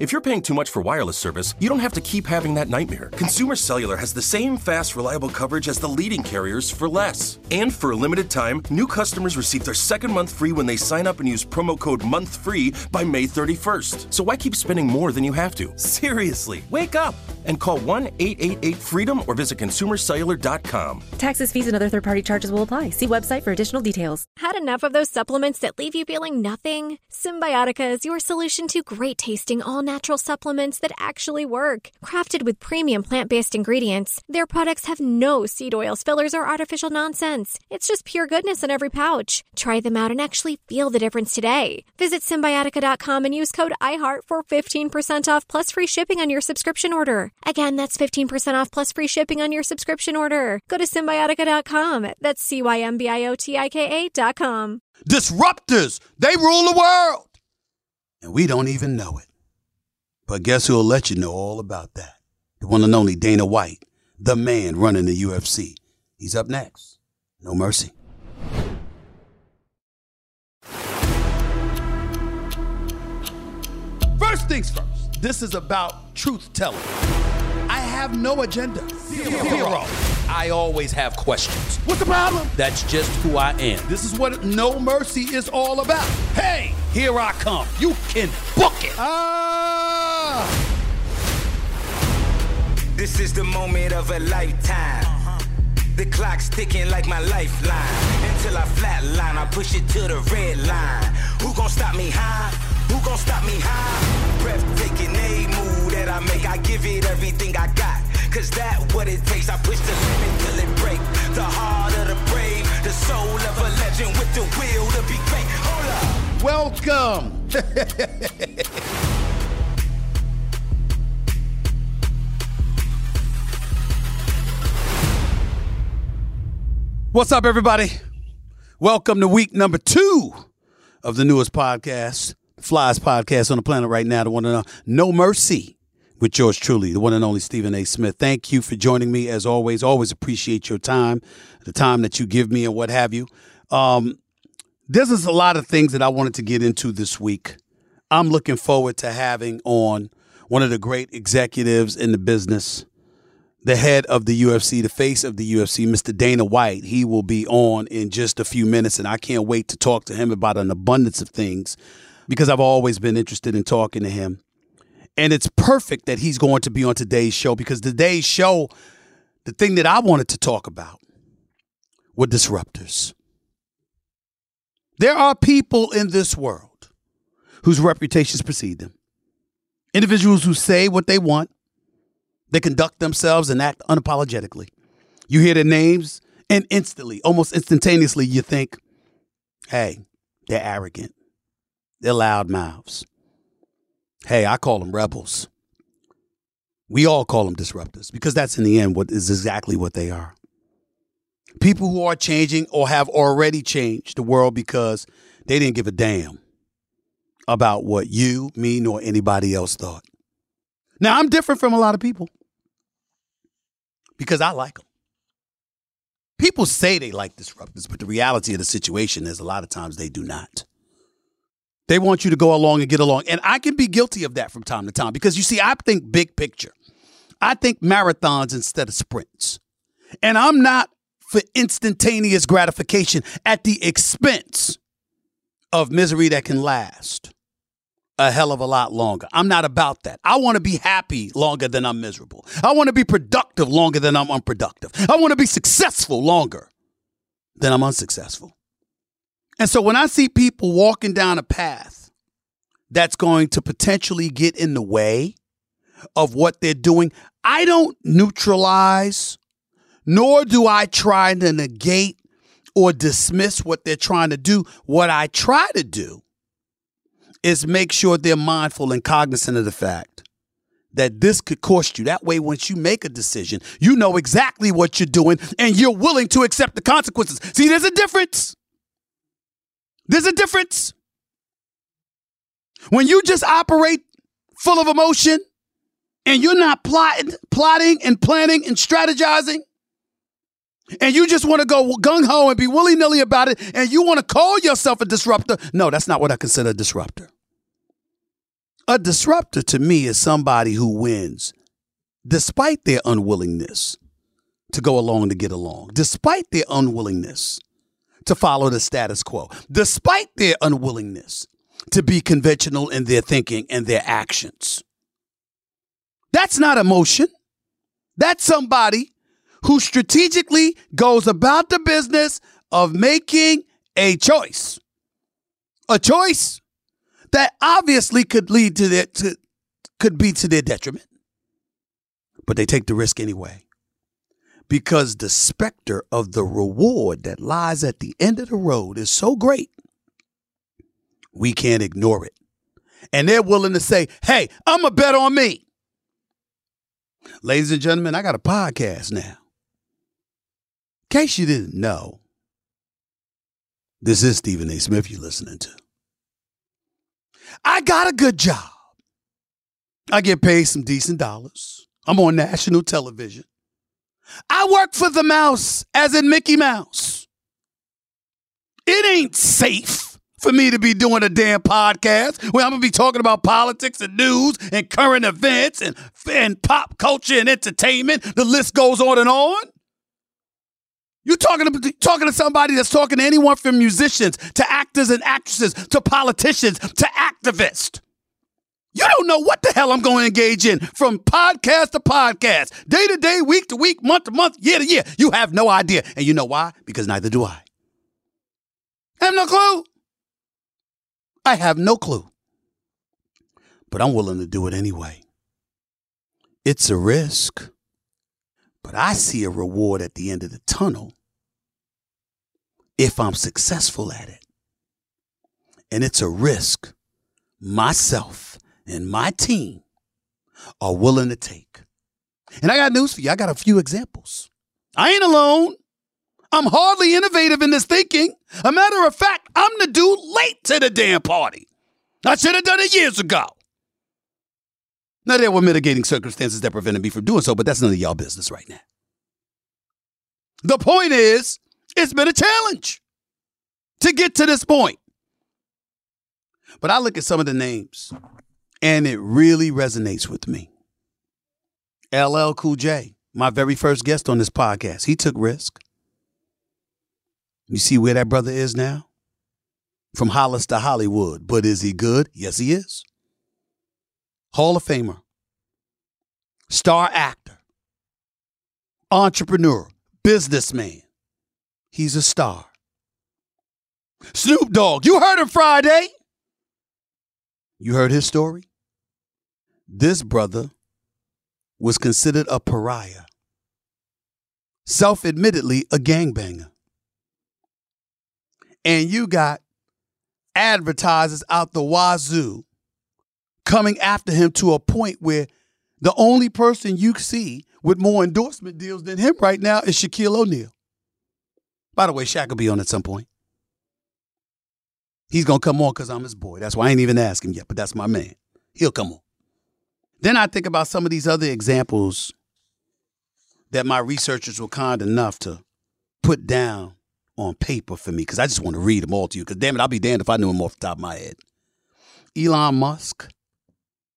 If you're paying too much for wireless service, you don't have to keep having that nightmare. Consumer Cellular has the same fast, reliable coverage as the leading carriers for less. And for a limited time, new customers receive their second month free when they sign up and use promo code MONTHFREE by May 31st. So why keep spending more than you have to? Seriously, wake up and call 1 888 freedom or visit consumercellular.com. Taxes, fees, and other third party charges will apply. See website for additional details. Had enough of those supplements that leave you feeling nothing? Cymbiotika is your solution to great tasting, all natural supplements that actually work. Crafted with premium plant based ingredients, their products have no seed oils, fillers, or artificial nonsense. It's just pure goodness in every pouch. Try them out and actually feel the difference today. Visit Cymbiotika.com and use code IHEART for 15% off plus free shipping on your subscription order. Again, that's 15% off plus free shipping on your subscription order. Go to Cymbiotika.com. That's C Y M B I O T I K A.com. Disruptors, they rule the world. And we don't even know it. But guess who'll let you know all about that? The one and only Dana White, the man running the UFC. He's up next. No mercy. First things first, this is about truth telling. I have no agenda. Zero. I always have questions. What's the problem? That's just who I am. This is what No Mercy is all about. Hey, here I come. You can book it. Ah! This is the moment of a lifetime. The clock's ticking like my lifeline. Until I flatline, I push it to the red line. Who gon' stop me high? Who gon' stop me high? Breathtaking a move that I make. I give it everything I got. Cause that what it takes. I push the limit till it break. The heart of the brave. The soul of a legend with the will to be great. Hold up. Welcome. What's up, everybody? Welcome to week number two of the newest podcast, Flies podcast on the planet right now, the one and only No Mercy with yours truly, the one and only Stephen A. Smith. Thank you for joining me as always. Always appreciate your time, the time that you give me and what have you. Um, this is a lot of things that I wanted to get into this week. I'm looking forward to having on one of the great executives in the business, the head of the UFC, the face of the UFC, Mr. Dana White. He will be on in just a few minutes, and I can't wait to talk to him about an abundance of things because I've always been interested in talking to him. And it's perfect that he's going to be on today's show because today's show, the thing that I wanted to talk about were disruptors. There are people in this world whose reputations precede them. Individuals who say what they want, they conduct themselves and act unapologetically. You hear their names, and instantly, almost instantaneously, you think, hey, they're arrogant. They're loud mouths. Hey, I call them rebels. We all call them disruptors because that's in the end what is exactly what they are. People who are changing or have already changed the world because they didn't give a damn about what you, me, nor anybody else thought. Now, I'm different from a lot of people because I like them. People say they like disruptors, but the reality of the situation is a lot of times they do not. They want you to go along and get along. And I can be guilty of that from time to time because you see, I think big picture. I think marathons instead of sprints. And I'm not for instantaneous gratification at the expense of misery that can last a hell of a lot longer. I'm not about that. I want to be happy longer than I'm miserable. I want to be productive longer than I'm unproductive. I want to be successful longer than I'm unsuccessful. And so when I see people walking down a path that's going to potentially get in the way of what they're doing, I don't neutralize, nor do I try to negate or dismiss what they're trying to do. What I try to do is make sure they're mindful and cognizant of the fact that this could cost you. That way, once you make a decision, you know exactly what you're doing and you're willing to accept the consequences. See, there's a difference. There's a difference. When you just operate full of emotion and you're not plotting, plotting and planning and strategizing, and you just want to go gung ho and be willy nilly about it, and you want to call yourself a disruptor. No, that's not what I consider a disruptor. A disruptor to me is somebody who wins despite their unwillingness to go along to get along, despite their unwillingness to follow the status quo, despite their unwillingness to be conventional in their thinking and their actions. That's not emotion. That's somebody who strategically goes about the business of making a choice. A choice that obviously could lead to their to, could be to their detriment. But they take the risk anyway. Because the specter of the reward that lies at the end of the road is so great, we can't ignore it. And they're willing to say, hey, I'm a bet on me. Ladies and gentlemen, I got a podcast now. In case you didn't know, this is Stephen A. Smith you're listening to. I got a good job. I get paid some decent dollars. I'm on national television. I work for the mouse, as in Mickey Mouse. It ain't safe for me to be doing a damn podcast where I'm gonna be talking about politics and news and current events and, and pop culture and entertainment. The list goes on and on. You're talking to, talking to somebody that's talking to anyone from musicians to actors and actresses to politicians to activists. You don't know what the hell I'm going to engage in from podcast to podcast, day to day, week to week, month to month, year to year. You have no idea. And you know why? Because neither do I. I have no clue. I have no clue. But I'm willing to do it anyway. It's a risk. But I see a reward at the end of the tunnel if I'm successful at it. And it's a risk myself and my team are willing to take. And I got news for you. I got a few examples. I ain't alone. I'm hardly innovative in this thinking. A matter of fact, I'm the dude late to the damn party. I should have done it years ago. Now, there were mitigating circumstances that prevented me from doing so, but that's none of y'all business right now. The point is, it's been a challenge to get to this point. But I look at some of the names, and it really resonates with me. LL Cool J, my very first guest on this podcast, he took risk. You see where that brother is now? From Hollis to Hollywood. But is he good? Yes, he is. Hall of Famer, star actor, entrepreneur, businessman. He's a star. Snoop Dogg, you heard him Friday. You heard his story? This brother was considered a pariah, self admittedly a gangbanger. And you got advertisers out the wazoo coming after him to a point where the only person you see with more endorsement deals than him right now is Shaquille O'Neal. By the way, Shaq will be on at some point. He's gonna come on because I'm his boy. That's why I ain't even asked him yet, but that's my man. He'll come on. Then I think about some of these other examples that my researchers were kind enough to put down on paper for me because I just want to read them all to you. Because damn it, I'll be damned if I knew them off the top of my head. Elon Musk,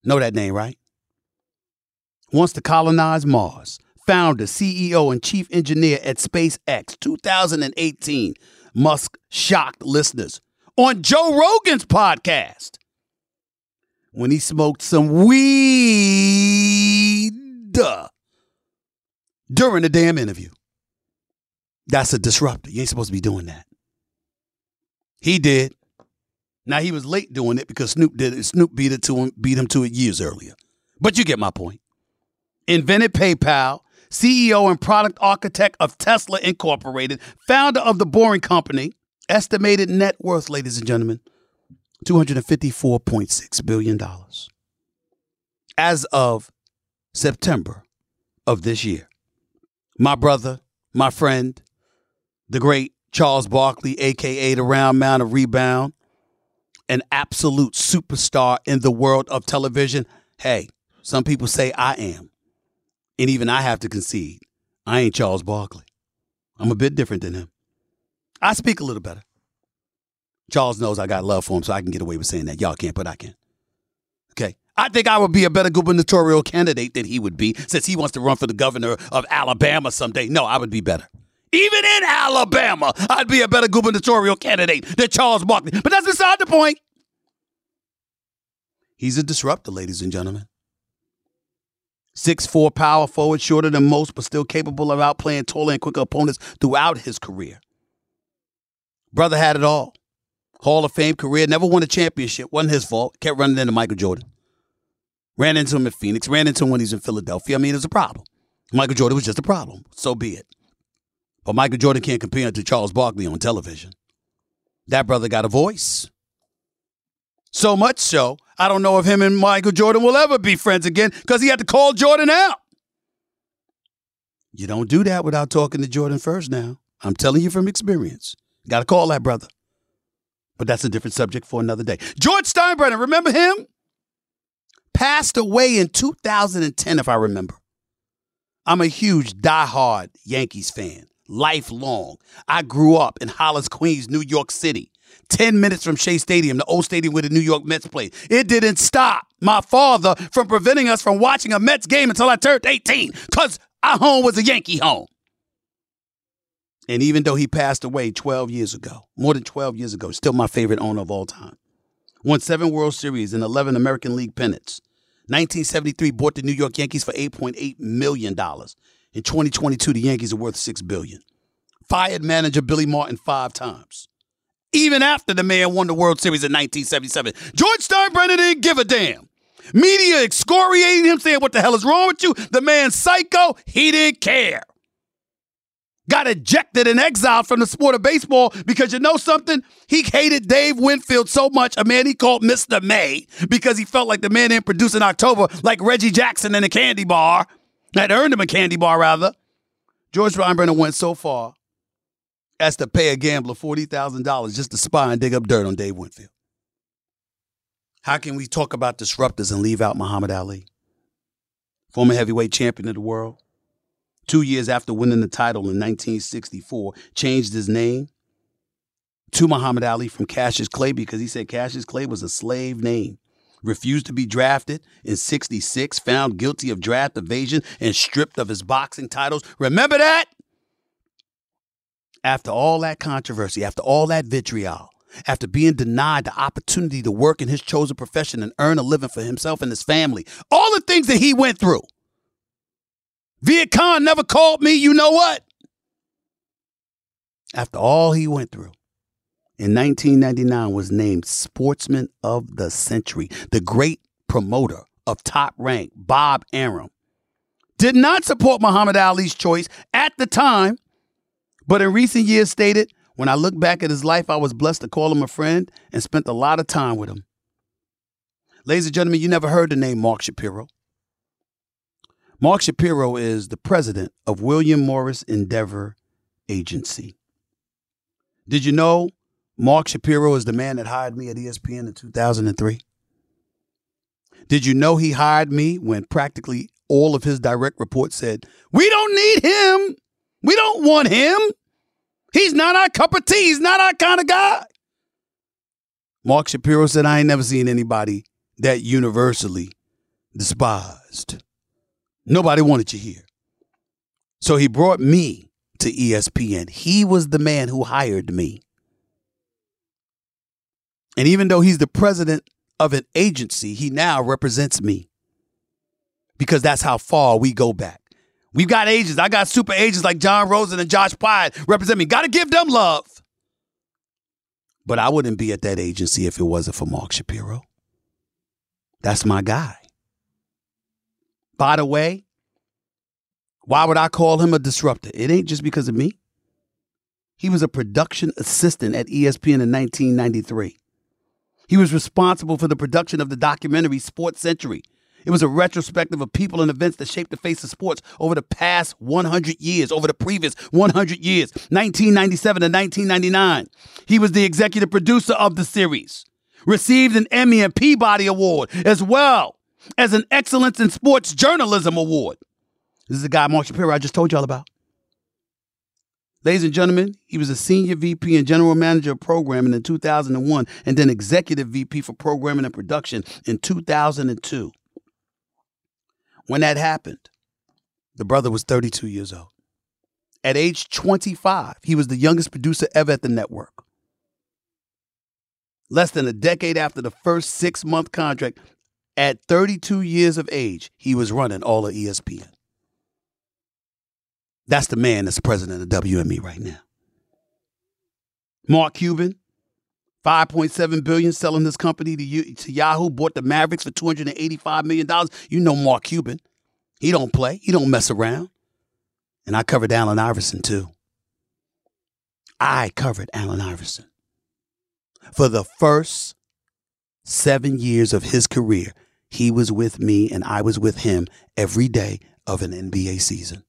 know that name, right? Wants to colonize Mars. Founder, CEO, and chief engineer at SpaceX, 2018. Musk shocked listeners on Joe Rogan's podcast when he smoked some weed during the damn interview. That's a disruptor. You ain't supposed to be doing that. He did. Now he was late doing it because Snoop did it. Snoop beat it to him, beat him to it years earlier. But you get my point. Invented PayPal, CEO and product architect of Tesla Incorporated, founder of the Boring Company, estimated net worth, ladies and gentlemen, $254.6 billion. As of September of this year, my brother, my friend, the great Charles Barkley, aka the round mound of rebound, an absolute superstar in the world of television. Hey, some people say I am. And even I have to concede, I ain't Charles Barkley. I'm a bit different than him. I speak a little better. Charles knows I got love for him, so I can get away with saying that. Y'all can't, but I can. Okay. I think I would be a better gubernatorial candidate than he would be since he wants to run for the governor of Alabama someday. No, I would be better. Even in Alabama, I'd be a better gubernatorial candidate than Charles Barkley. But that's beside the point. He's a disruptor, ladies and gentlemen. Six-four power forward, shorter than most, but still capable of outplaying taller and quicker opponents throughout his career. Brother had it all. Hall of Fame career, never won a championship. Wasn't his fault. Kept running into Michael Jordan. Ran into him in Phoenix, ran into him when he's in Philadelphia. I mean, it's a problem. Michael Jordan was just a problem. So be it. But Michael Jordan can't compare to Charles Barkley on television. That brother got a voice. So much so, I don't know if him and Michael Jordan will ever be friends again because he had to call Jordan out. You don't do that without talking to Jordan first now. I'm telling you from experience. Got to call that brother. But that's a different subject for another day. George Steinbrenner, remember him? Passed away in 2010, if I remember. I'm a huge diehard Yankees fan, lifelong. I grew up in Hollis, Queens, New York City. 10 minutes from Shea Stadium, the old stadium where the New York Mets played. It didn't stop my father from preventing us from watching a Mets game until I turned 18 because our home was a Yankee home. And even though he passed away 12 years ago, more than 12 years ago, still my favorite owner of all time. Won seven World Series and 11 American League pennants. 1973 bought the New York Yankees for 8.8 million dollars. In 2022, the Yankees are worth six billion. Fired manager Billy Martin five times. Even after the man won the World Series in 1977, George Steinbrenner didn't give a damn. Media excoriating him, saying, "What the hell is wrong with you?" The man's psycho. He didn't care got ejected and exiled from the sport of baseball because you know something? He hated Dave Winfield so much, a man he called Mr. May, because he felt like the man didn't produce in October like Reggie Jackson in a candy bar. Had earned him a candy bar, rather. George Steinbrenner went so far as to pay a gambler $40,000 just to spy and dig up dirt on Dave Winfield. How can we talk about disruptors and leave out Muhammad Ali? Former heavyweight champion of the world, two years after winning the title in 1964, changed his name to Muhammad Ali from Cassius Clay because he said Cassius Clay was a slave name. Refused to be drafted in 66, found guilty of draft evasion and stripped of his boxing titles. Remember that? After all that controversy, after all that vitriol, after being denied the opportunity to work in his chosen profession and earn a living for himself and his family, all the things that he went through, Viet Cong never called me, you know what? After all he went through, in 1999 was named Sportsman of the Century. The great promoter of Top Rank, Bob Arum, did not support Muhammad Ali's choice at the time, but in recent years stated, when I look back at his life, I was blessed to call him a friend and spent a lot of time with him. Ladies and gentlemen, you never heard the name Mark Shapiro. Mark Shapiro is the president of William Morris Endeavor Agency. Did you know Mark Shapiro is the man that hired me at ESPN in 2003? Did you know he hired me when practically all of his direct reports said, We don't need him. We don't want him. He's not our cup of tea. He's not our kind of guy. Mark Shapiro said, I ain't never seen anybody that universally despised. Nobody wanted you here. So he brought me to ESPN. He was the man who hired me. And even though he's the president of an agency, he now represents me because that's how far we go back. We've got agents. I got super agents like John Rosen and Josh Pyatt represent me. Got to give them love. But I wouldn't be at that agency if it wasn't for Mark Shapiro. That's my guy. By the way, Why would I call him a disruptor? It ain't just because of me. He was a production assistant at ESPN in 1993. He was responsible for the production of the documentary Sports Century. It was a retrospective of people and events that shaped the face of sports over the past 100 years, over the previous 100 years, 1997 to 1999. He was the executive producer of the series, received an Emmy and Peabody Award, as well as an Excellence in Sports Journalism Award. This is the guy, Mark Shapiro, I just told y'all about. Ladies and gentlemen, he was a senior VP and general manager of programming in 2001 and then executive VP for programming and production in 2002. When that happened, the brother was 32 years old. At age 25, he was the youngest producer ever at the network. Less than a decade after the first six month contract, at 32 years of age, he was running all of ESPN. That's the man that's president of WME right now. Mark Cuban, 5.7 billion selling this company to, to Yahoo, bought the Mavericks for 285 million dollars. You know Mark Cuban. He don't play. He don't mess around. And I covered Allen Iverson too. I covered Allen Iverson. For the first seven years of his career, he was with me and I was with him every day of an NBA season.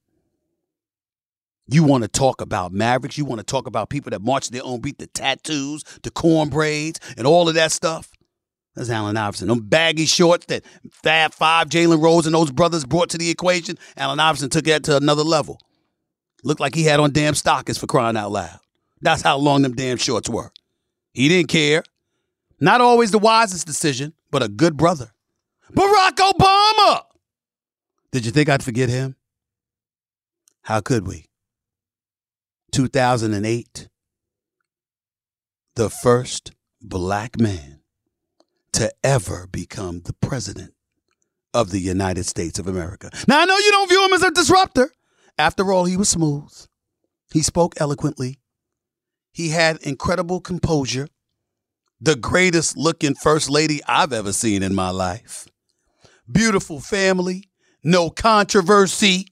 You want to talk about Mavericks. You want to talk about people that march their own beat, the tattoos, the corn braids, and all of that stuff. That's Allen Iverson. Them baggy shorts that Fab Five, Jalen Rose, and those brothers brought to the equation. Allen Iverson took that to another level. Looked like he had on damn stockings for crying out loud. That's how long them damn shorts were. He didn't care. Not always the wisest decision, but a good brother. Barack Obama! Did you think I'd forget him? How could we? 2008, the first black man to ever become the president of the United States of America. Now, I know you don't view him as a disruptor. After all, he was smooth. He spoke eloquently. He had incredible composure. The greatest looking first lady I've ever seen in my life. Beautiful family, no controversy,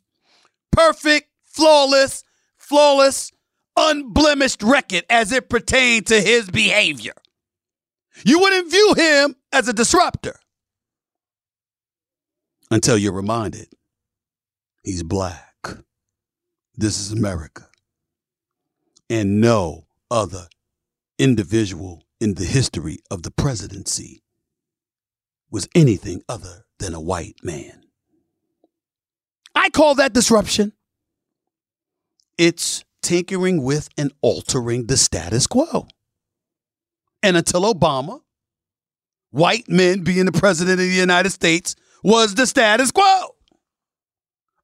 perfect, flawless, flawless, unblemished record as it pertained to his behavior. You wouldn't view him as a disruptor until you're reminded he's black. This is America. And no other individual in the history of the presidency was anything other than a white man. I call that disruption. It's tinkering with and altering the status quo. And until Obama, white men being the president of the United States was the status quo.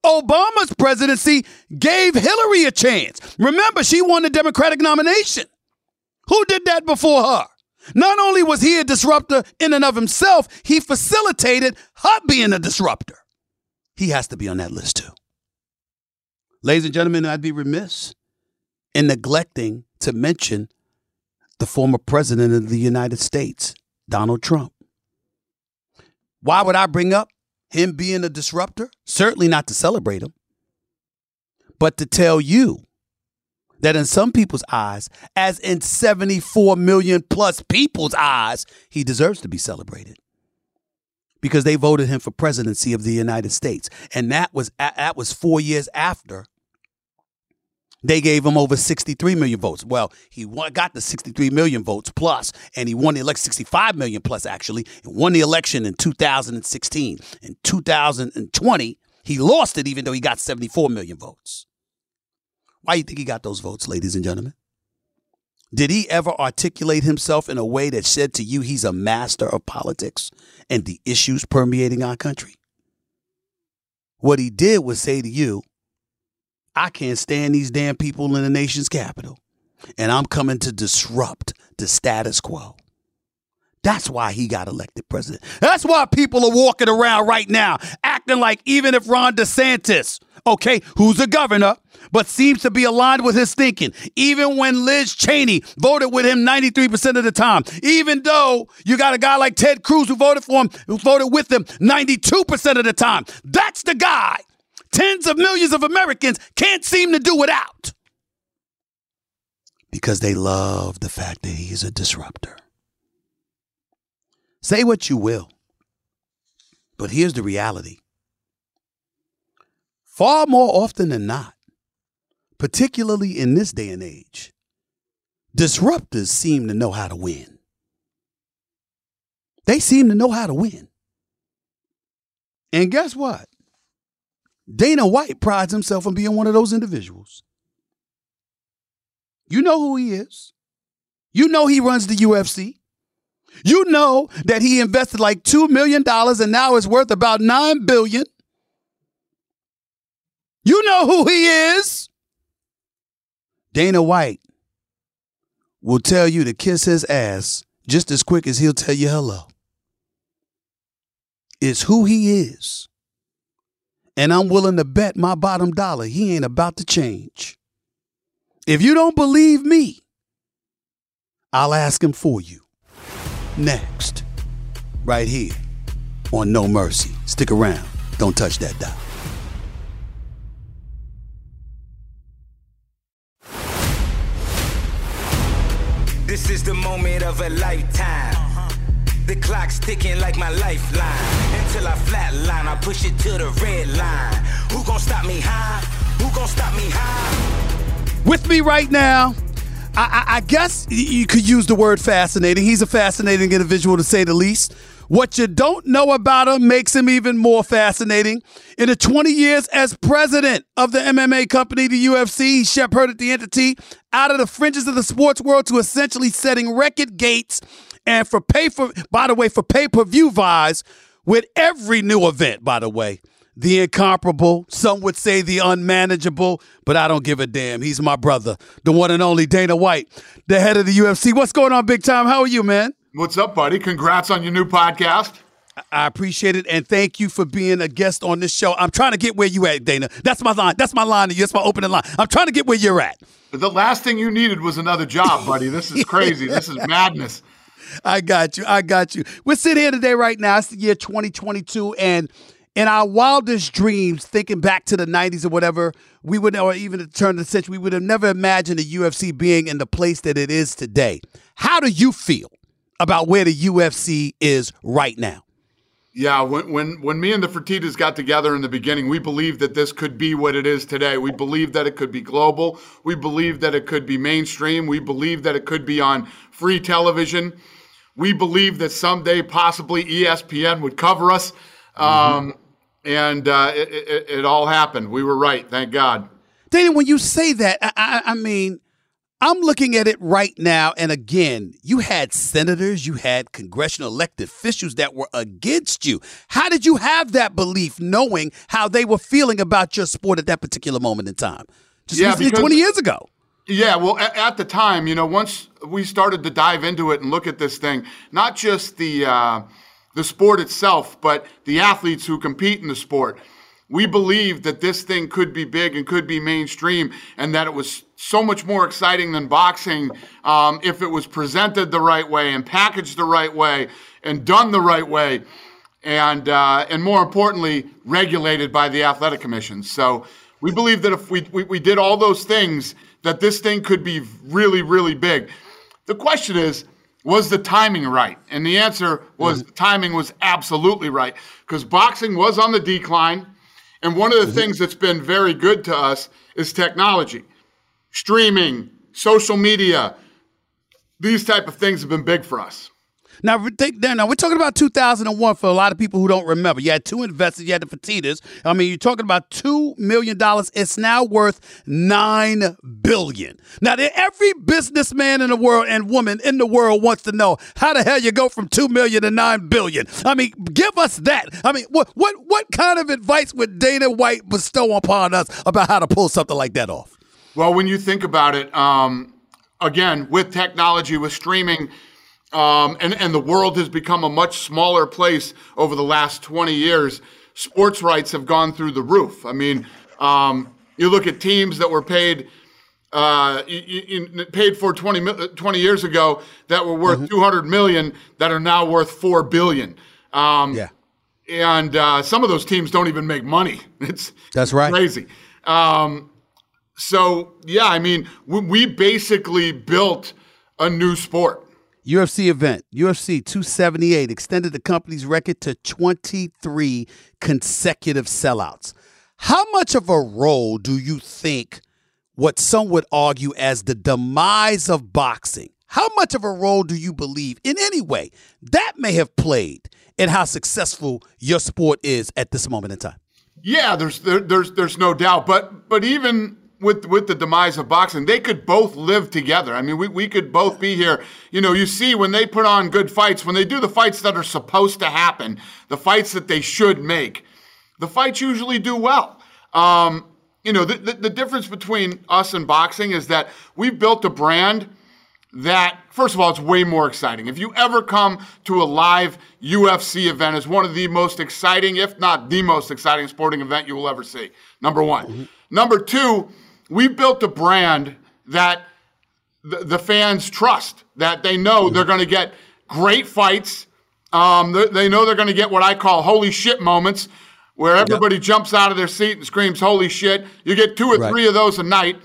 Obama's presidency gave Hillary a chance. Remember, she won the Democratic nomination. Who did that before her? Not only was he a disruptor in and of himself, he facilitated her being a disruptor. He has to be on that list too. Ladies and gentlemen, I'd be remiss in neglecting to mention the former president of the United States, Donald Trump. Why would I bring up him being a disruptor? Certainly not to celebrate him, but to tell you that in some people's eyes, as in 74 million plus people's eyes, he deserves to be celebrated because they voted him for presidency of the United States. And that was that was 4 years after they gave him over 63 million votes. Well, he won, got the 63 million votes plus, and he won the election 65 million plus actually, and won the election in 2016. In 2020, he lost it even though he got 74 million votes. Why do you think he got those votes, ladies and gentlemen? Did he ever articulate himself in a way that said to you he's a master of politics and the issues permeating our country? What he did was say to you, I can't stand these damn people in the nation's capital. And I'm coming to disrupt the status quo. That's why he got elected president. That's why people are walking around right now acting like even if Ron DeSantis, okay, who's a governor, but seems to be aligned with his thinking, even when Liz Cheney voted with him 93% of the time, even though you got a guy like Ted Cruz who voted for him, who voted with him 92% of the time, that's the guy tens of millions of Americans can't seem to do without. Because they love the fact that he's a disruptor. Say what you will, but here's the reality. Far more often than not, particularly in this day and age, disruptors seem to know how to win. They seem to know how to win. And guess what? Dana White prides himself on being one of those individuals. You know who he is. You know he runs the UFC. You know that he invested like $2 million and now it's worth about 9 billion. You know who he is. Dana White will tell you to kiss his ass just as quick as he'll tell you hello. It's who he is. And I'm willing to bet my bottom dollar he ain't about to change. If you don't believe me, I'll ask him for you. Next, right here on No Mercy. Stick around. Don't touch that dial. This is the moment of a lifetime. The clock's ticking like my lifeline. Until I flatline, I push it to the red line. Who gon' stop me high? Who gon' stop me high? With me right now, I, I, I guess you could use the word fascinating. He's a fascinating individual to say the least. What you don't know about him makes him even more fascinating. In the 20 years as president of the MMA company, the UFC, he shepherded the entity out of the fringes of the sports world to essentially setting record gates and for pay for, by the way, for pay per view buys with every new event, by the way. The incomparable, some would say the unmanageable, but I don't give a damn. He's my brother, the one and only Dana White, the head of the UFC. What's going on, big time? How are you, man? What's up, buddy? Congrats on your new podcast. I appreciate it, and thank you for being a guest on this show. I'm trying to get where you at, Dana. That's my line. That's my line to you. That's my opening line. I'm trying to get where you're at. The last thing you needed was another job, buddy. This is crazy. this is madness. I got you. I got you. We're sitting here today, right now. It's the year 2022, and in our wildest dreams, thinking back to the 90s or whatever, we would, or even the turn of the century, we would have never imagined the UFC being in the place that it is today. How do you feel about where the UFC is right now? Yeah, when when when me and the Fertitas got together in the beginning, we believed that this could be what it is today. We believed that it could be global. We believed that it could be mainstream. We believed that it could be on free television. We believed that someday possibly ESPN would cover us. Um, and uh, it, it, it all happened. We were right, thank God. Dana, when you say that, I, I, I mean, I'm looking at it right now, and again, you had senators, you had congressional elected officials that were against you. How did you have that belief, knowing how they were feeling about your sport at that particular moment in time? Just Yeah, because- 20 years ago. Yeah, well, at, the time, you know, once we started to dive into it and look at this thing, not just the uh, the sport itself, but the athletes who compete in the sport, we believed that this thing could be big and could be mainstream, and that it was so much more exciting than boxing um, if it was presented the right way and packaged the right way and done the right way and uh, and more importantly, regulated by the athletic commissions. So we believe that if we, we we did all those things, that this thing could be really really big. The question is, was the timing right? And the answer was mm-hmm. the timing was absolutely right because boxing was on the decline, and one of the mm-hmm. things that's been very good to us is technology, streaming, social media. These type of things have been big for us. Now, think, now we're talking about 2001 for a lot of people who don't remember. You had two investors. You had the Fertitas. I mean, you're talking about two million dollars. It's now worth nine billion. Now, every businessman in the world and woman in the world wants to know how the hell you go from two million to nine billion. I mean, give us that. I mean, what what what kind of advice would Dana White bestow upon us about how to pull something like that off? Well, when you think about it, um, again, with technology, with streaming, um, and, and the world has become a much smaller place over the last 20 years, sports rights have gone through the roof. I mean, um, you look at teams that were paid. Uh, you- you paid for 20, 20 years ago that were worth 200 million that are now worth 4 billion. Um, Yeah. and uh, some of those teams don't even make money. It's That's right. crazy. Um, so yeah, I mean, we, we basically built a new sport. UFC event, UFC 278 extended the company's record to 23 consecutive sellouts. How much of a role do you think what some would argue as the demise of boxing? How much of a role do you believe in any way that may have played in how successful your sport is at this moment in time? Yeah, there's there, there's there's no doubt, but but even with with the demise of boxing, they could both live together. I mean, we, we could both be here. You know, you see when they put on good fights, when they do the fights that are supposed to happen, the fights that they should make, the fights usually do well. Um, you know, the, the, the difference between us and boxing is that we've built a brand that first of all it's way more exciting if you ever come to a live ufc event it's one of the most exciting if not the most exciting sporting event you will ever see number one mm-hmm. number two we've built a brand that the, the fans trust that they know they're going to get great fights um, they, they, know they're going to get what i call holy shit moments where everybody yep. jumps out of their seat and screams holy shit you get two or right. three of those a night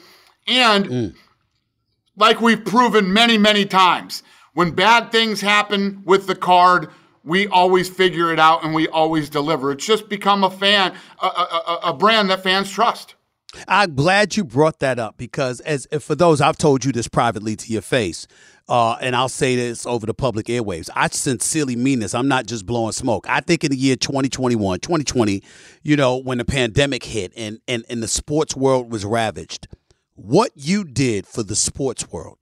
and mm like we've proven many, many times. When bad things happen with the card, we always figure it out and we always deliver. It's just become a fan, a, a, a brand that fans trust. I'm glad you brought that up because, as for those, I've told you this privately to your face, uh, and I'll say this over the public airwaves. I sincerely mean this. I'm not just blowing smoke. I think in the year 2021, 2020, you know, when the pandemic hit and, and, and the sports world was ravaged, what you did for the sports world,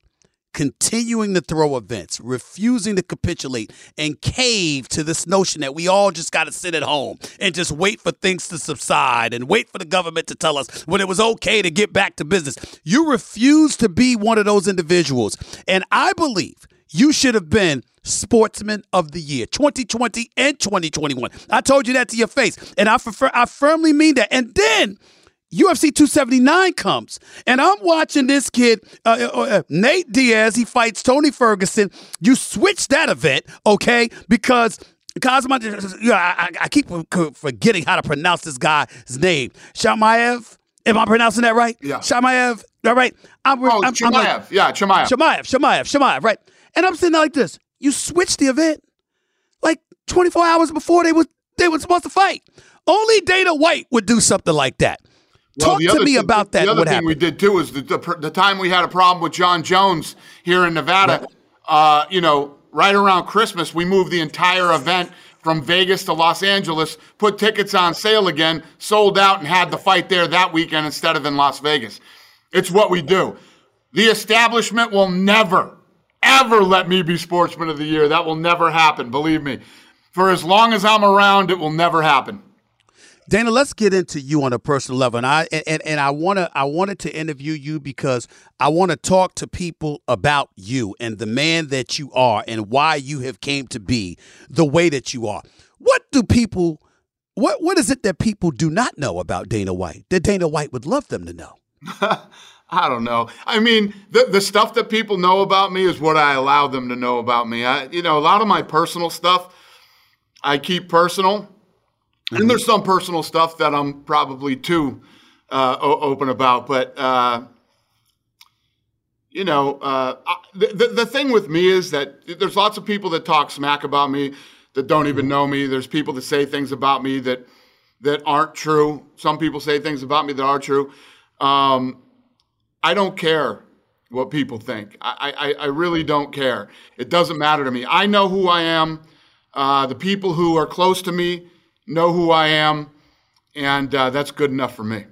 continuing to throw events, refusing to capitulate and cave to this notion that we all just got to sit at home and just wait for things to subside and wait for the government to tell us when it was okay to get back to business. You refuse to be one of those individuals. And I believe you should have been Sportsman of the Year 2020 and 2021. I told you that to your face. And I, prefer, I firmly mean that. And then UFC 279 comes, and I'm watching this kid, uh, uh, uh, Nate Diaz. He fights Tony Ferguson. You switch that event, okay? Because Cosmo, I, I, keep forgetting how to pronounce this guy's name. Shamaev. Am I pronouncing that right? Yeah. Shamaev. All right. I'm, oh, I'm, Chimaev. I'm like, yeah, Chimaev. Chimaev. Chimaev. Chimaev. Right. And I'm sitting there like this. You switch the event like 24 hours before they were they were supposed to fight. Only Dana White would do something like that. Well, Talk to me about that. The other thing happened? we did too is the, the, the, time we had a problem with Jon Jones here in Nevada. Right. Uh, you know, right around Christmas, we moved the entire event from Vegas to Los Angeles, put tickets on sale again, sold out, and had the fight there that weekend instead of in Las Vegas. It's what we do. The establishment will never, ever let me be Sportsman of the Year. That will never happen, believe me. For as long as I'm around, it will never happen. Dana, let's get into you on a personal level, and I and, and I wanna I wanted to interview you because I want to talk to people about you and the man that you are and why you have came to be the way that you are. What do people? What what is it that people do not know about Dana White that Dana White would love them to know? I don't know. I mean, the the stuff that people know about me is what I allow them to know about me. I, you know, a lot of my personal stuff I keep personal Mm-hmm. And there's some personal stuff that I'm probably too uh, open about, but uh, you know, uh, the, the, the thing with me is that there's lots of people that talk smack about me that don't even mm-hmm. know me. There's people that say things about me that that aren't true. Some people say things about me that are true. Um, I don't care what people think. I, I, I, really don't care. It doesn't matter to me. I know who I am. Uh, the people who are close to me know who I am, and uh, that's good enough for me.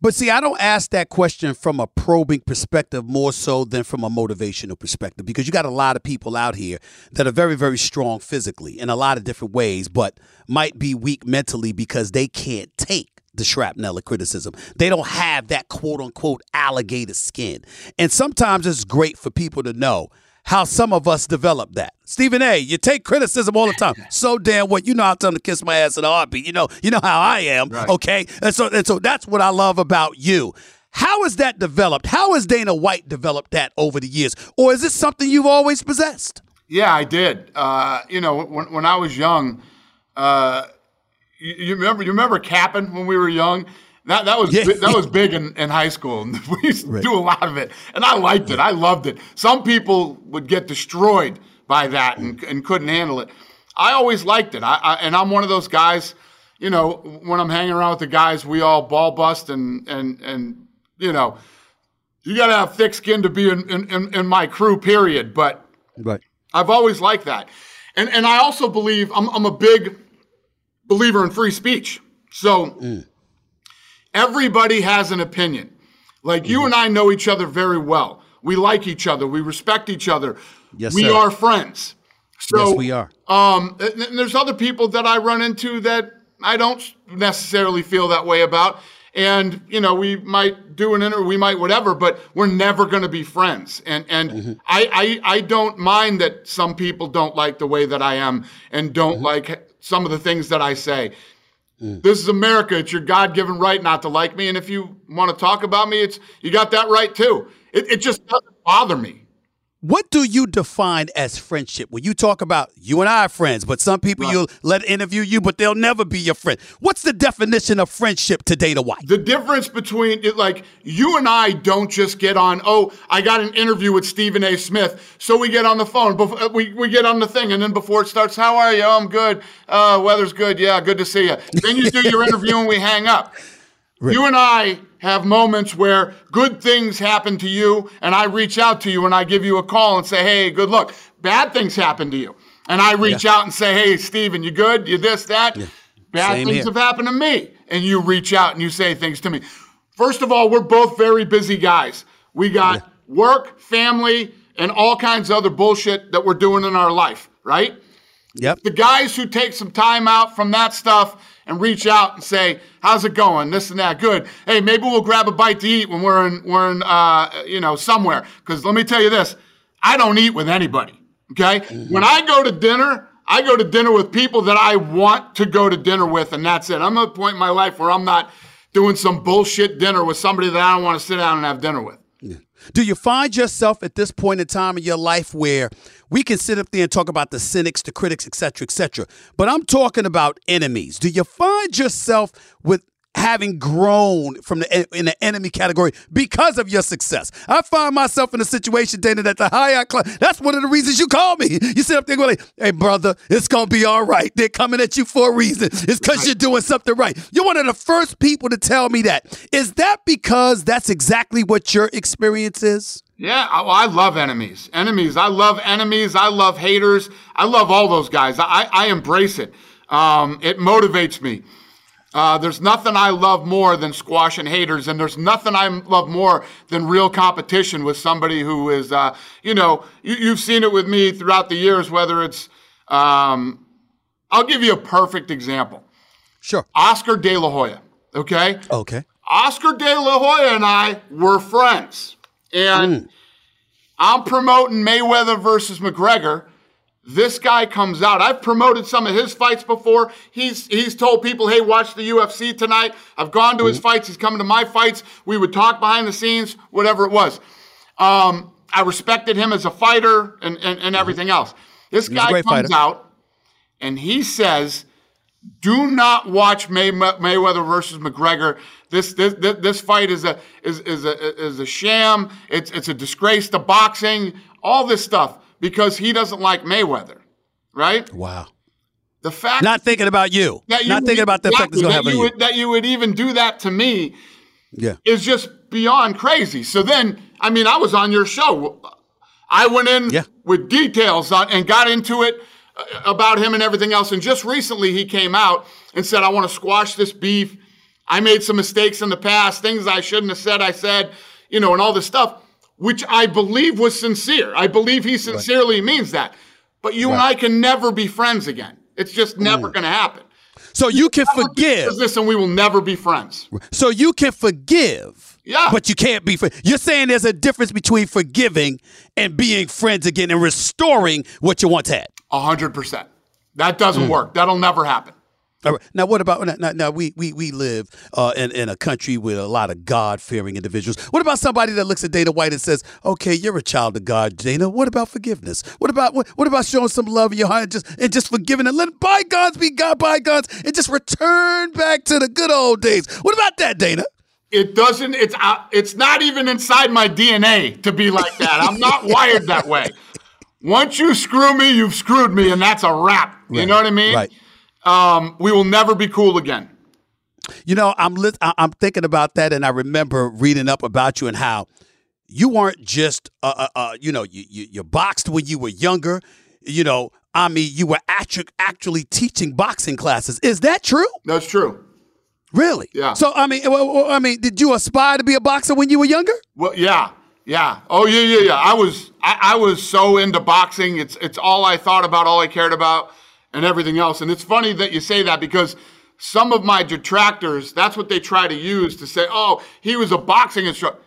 But see, I don't ask that question from a probing perspective more so than from a motivational perspective because you got a lot of people out here that are very, very strong physically in a lot of different ways, but might be weak mentally because they can't take the shrapnel of criticism. They don't have that quote unquote alligator skin. And sometimes it's great for people to know how some of us develop that. Stephen A, you take criticism all the time. So damn what you know how to kiss my ass in a heartbeat. You know, you know how I am. Right. Okay. And so and so that's what I love about you. How has that developed? How has Dana White developed that over the years? Or is this something you've always possessed? Yeah, I did. Uh, you know, when, when I was young, uh, you, you remember you remember capping when we were young. That that was Yeah. that was big in, in high school. And we used to do a lot of it, and I liked it. I loved it. Some people would get destroyed by that and, mm. and couldn't handle it. I always liked it. I, I and I'm one of those guys. You know, when I'm hanging around with the guys, we all ball bust and and and you know, you got to have thick skin to be in, in, in, my crew. Period. But Right. I've always liked that. And and I also believe I'm I'm a big believer in free speech. So mm. Everybody has an opinion. Like you and I know each other very well. We like each other. We respect each other. Yes, we sir. are friends. So yes, we are. um, and and there's other people that I run into that I don't necessarily feel that way about. And you know, we might do an interview, we might whatever, but we're never going to be friends. And and Mm-hmm. I, I I don't mind that some people don't like the way that I am and don't Mm-hmm. like some of the things that I say. Mm. This is America. It's your God-given right not to like me. And if you want to talk about me, it's you got that right too. It, it just doesn't bother me. What do you define as friendship? When you talk about you and I are friends, but some people Right. you'll let interview you, but they'll never be your friend. What's the definition of friendship today to White? The difference between it, like you and I don't just get on. Oh, I got an interview with Stephen A. Smith, so we get on the phone. Uh, we we get on the thing, and then before it starts, how are you? Oh, I'm good. Uh, weather's good. Yeah, good to see you. Then you do your interview, and we hang up. You and I have moments where good things happen to you, and I reach out to you and I give you a call and say, "Hey, good luck." Bad things happen to you, and I reach out and say, "Hey, Stephen, you good? You this that?" Bad Same things here. have happened to me, and you reach out and you say things to me. First of all, we're both very busy guys. We got work, family, and all kinds of other bullshit that we're doing in our life, right? Yep. the guys who take some time out from that stuff and reach out and say, "How's it going? This and that. Good. Hey, maybe we'll grab a bite to eat when we're in we're in uh, you know somewhere." Because let me tell you this, I don't eat with anybody. Okay, when I go to dinner, I go to dinner with people that I want to go to dinner with, and that's it. I'm at a point in my life where I'm not doing some bullshit dinner with somebody that I don't want to sit down and have dinner with. Do you find yourself at this point in time in your life where we can sit up there and talk about the cynics, the critics, etc., cetera, et cetera, but I'm talking about enemies. Do you find yourself with having grown from the in the enemy category because of your success? I find myself in a situation, Dana, that the higher I climb, that's one of the reasons you call me. You sit up there going, like, "Hey, brother, it's gonna be all right. They're coming at you for a reason. It's because you're doing something right." You're one of the first people to tell me that. Is that because that's exactly what your experience is? Yeah, I, I love enemies. Enemies. I love enemies. I love haters. I love all those guys. I, I embrace it. Um, it motivates me. Uh, there's nothing I love more than squashing haters, and there's nothing I love more than real competition with somebody who is, uh, you know, you, you've seen it with me throughout the years, whether it's, um, I'll give you a perfect example Sure. Oscar De La Hoya, okay? Okay. Oscar De La Hoya and I were friends. And I'm promoting Mayweather versus McGregor. This guy comes out. I've promoted some of his fights before. He's he's told people, "Hey, watch the UFC tonight." I've gone to his fights. He's coming to my fights. We would talk behind the scenes, whatever it was. Um, I respected him as a fighter and, and, and everything else. This He's guy comes fighter. out and he says, "Do not watch May, Mayweather versus McGregor. This, this this this fight is a is is a is a sham. It's it's a disgrace to boxing. All this stuff because he doesn't like Mayweather, right? Wow. The fact Not thinking about you. that you Not thinking about the effect it's going to have that you would, that you would even do that to me Yeah. is just beyond crazy. So then, I mean, I was on your show. I went in Yeah. with details on, and got into it uh, about him and everything else. And just recently, he came out and said, "I want to squash this beef. I made some mistakes in the past, things I shouldn't have said. I said, you know, and all this stuff." Which I believe was sincere. I believe he sincerely means that. But you and I can never be friends again. It's just never Mm. going to happen. So you can forgive. this, and we will never be friends. So you can forgive. Yeah. But you can't be. You're saying there's a difference between forgiving and being friends again and restoring what you once had. A hundred percent. That doesn't work. That'll never happen. All right. Now, what about now? now we we we live uh, in in a country with a lot of God fearing individuals. What about somebody that looks at Dana White and says, "Okay, you're a child of God, Dana. What about forgiveness? What about what, what about showing some love in your heart and just and just forgiving and let bygones be God bygones and just return back to the good old days? What about that, Dana? It doesn't. It's uh, it's not even inside my DNA to be like that. I'm not wired that way. Once you screw me, you've screwed me, and that's a wrap. You know what I mean? Right. Um, we will never be cool again. You know, I'm lit- I- I'm thinking about that, and I remember reading up about you and how you weren't just uh, uh, uh you know you, you you boxed when you were younger. You know, I mean, you were actu- actually teaching boxing classes. Is that true? That's true. Really? Yeah. So I mean, I mean, did you aspire to be a boxer when you were younger? Well, yeah, yeah. Oh, yeah, yeah, yeah. I was, I, I was so into boxing. It's, it's all I thought about, all I cared about, and everything else. And it's funny that you say that because some of my detractors, that's what they try to use to say, oh, he was a boxing instructor.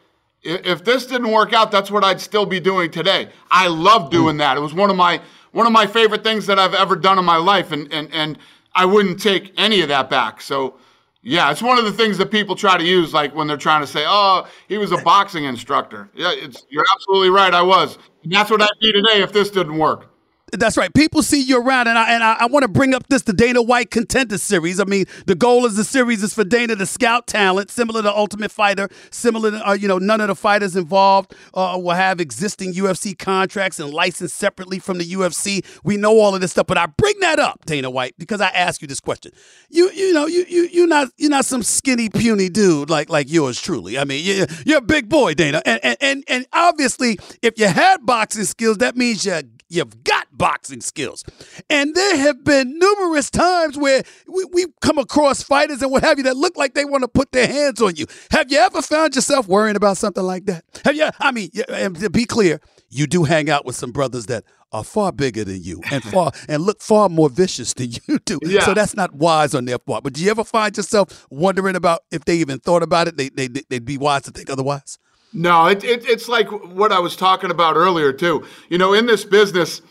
If this didn't work out, that's what I'd still be doing today. I love doing that. It was one of my one of my favorite things that I've ever done in my life, and and and I wouldn't take any of that back. So. Yeah, it's one of the things that people try to use, like when they're trying to say, "Oh, he was a boxing instructor." Yeah, it's you're absolutely right. I was. And that's what I'd be today if this didn't work. That's right. People see you around, and I and I, I want to bring up this the Dana White Contender Series. I mean, the goal of the series is for Dana to scout talent, similar to Ultimate Fighter. Similar to uh, you know, none of the fighters involved uh, will have existing UFC contracts and licensed separately from the UFC. We know all of this stuff, but I bring that up, Dana White, because I ask you this question. You you know you you you're not you're not some skinny puny dude like like yours truly. I mean, you're, you're a big boy, Dana, and and and, and obviously, if you had boxing skills, that means you you've got boxing skills. And there have been numerous times where we, we've come across fighters and what have you that look like they want to put their hands on you. Have you ever found yourself worrying about something like that? Have you? I mean, yeah, and to be clear, you do hang out with some brothers that are far bigger than you and far and look far more vicious than you do. Yeah. So that's not wise on their part. But do you ever find yourself wondering about if they even thought about it? They, they, they'd be wise to think otherwise. No, it, it, it's like what I was talking about earlier too. You know, in this business,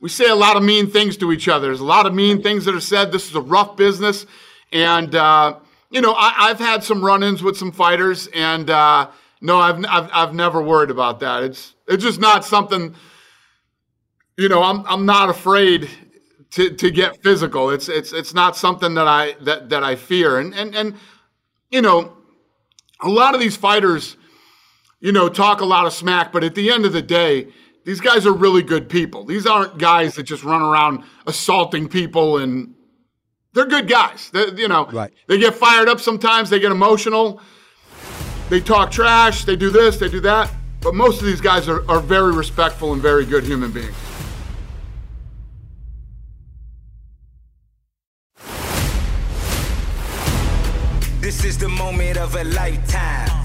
we say a lot of mean things to each other. There's a lot of mean things that are said. This is a rough business, and uh, you know, I, I've had some run-ins with some fighters, and uh, no, I've, I've I've never worried about that. It's it's just not something. You know, I'm I'm not afraid to to get physical. It's it's it's not something that I that that I fear, and and and you know, a lot of these fighters you know, talk a lot of smack, but at the end of the day, these guys are really good people. These aren't guys that just run around assaulting people and they're good guys. They, you know, Right. they get fired up sometimes, they get emotional, they talk trash, they do this, they do that. But most of these guys are, are very respectful and very good human beings. This is the moment of a lifetime.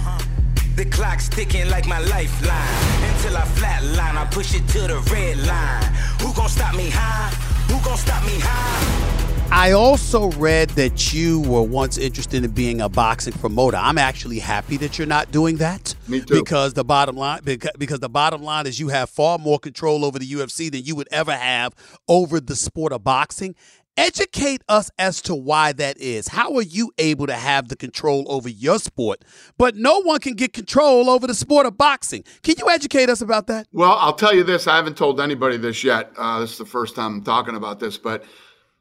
The clock's ticking like my lifeline. Until I flatline, I push it to the red line. Who gon' stop me high? Who gon' stop me high? I also read that you were once interested in being a boxing promoter. I'm actually happy that you're not doing that. Me too. Because the bottom line, because, because the bottom line is you have far more control over the UFC than you would ever have over the sport of boxing. Educate us as to why that is. How are you able to have the control over your sport, but no one can get control over the sport of boxing? Can you educate us about that? Well, I'll tell you this. I haven't told anybody this yet. Uh, this is the first time I'm talking about this, but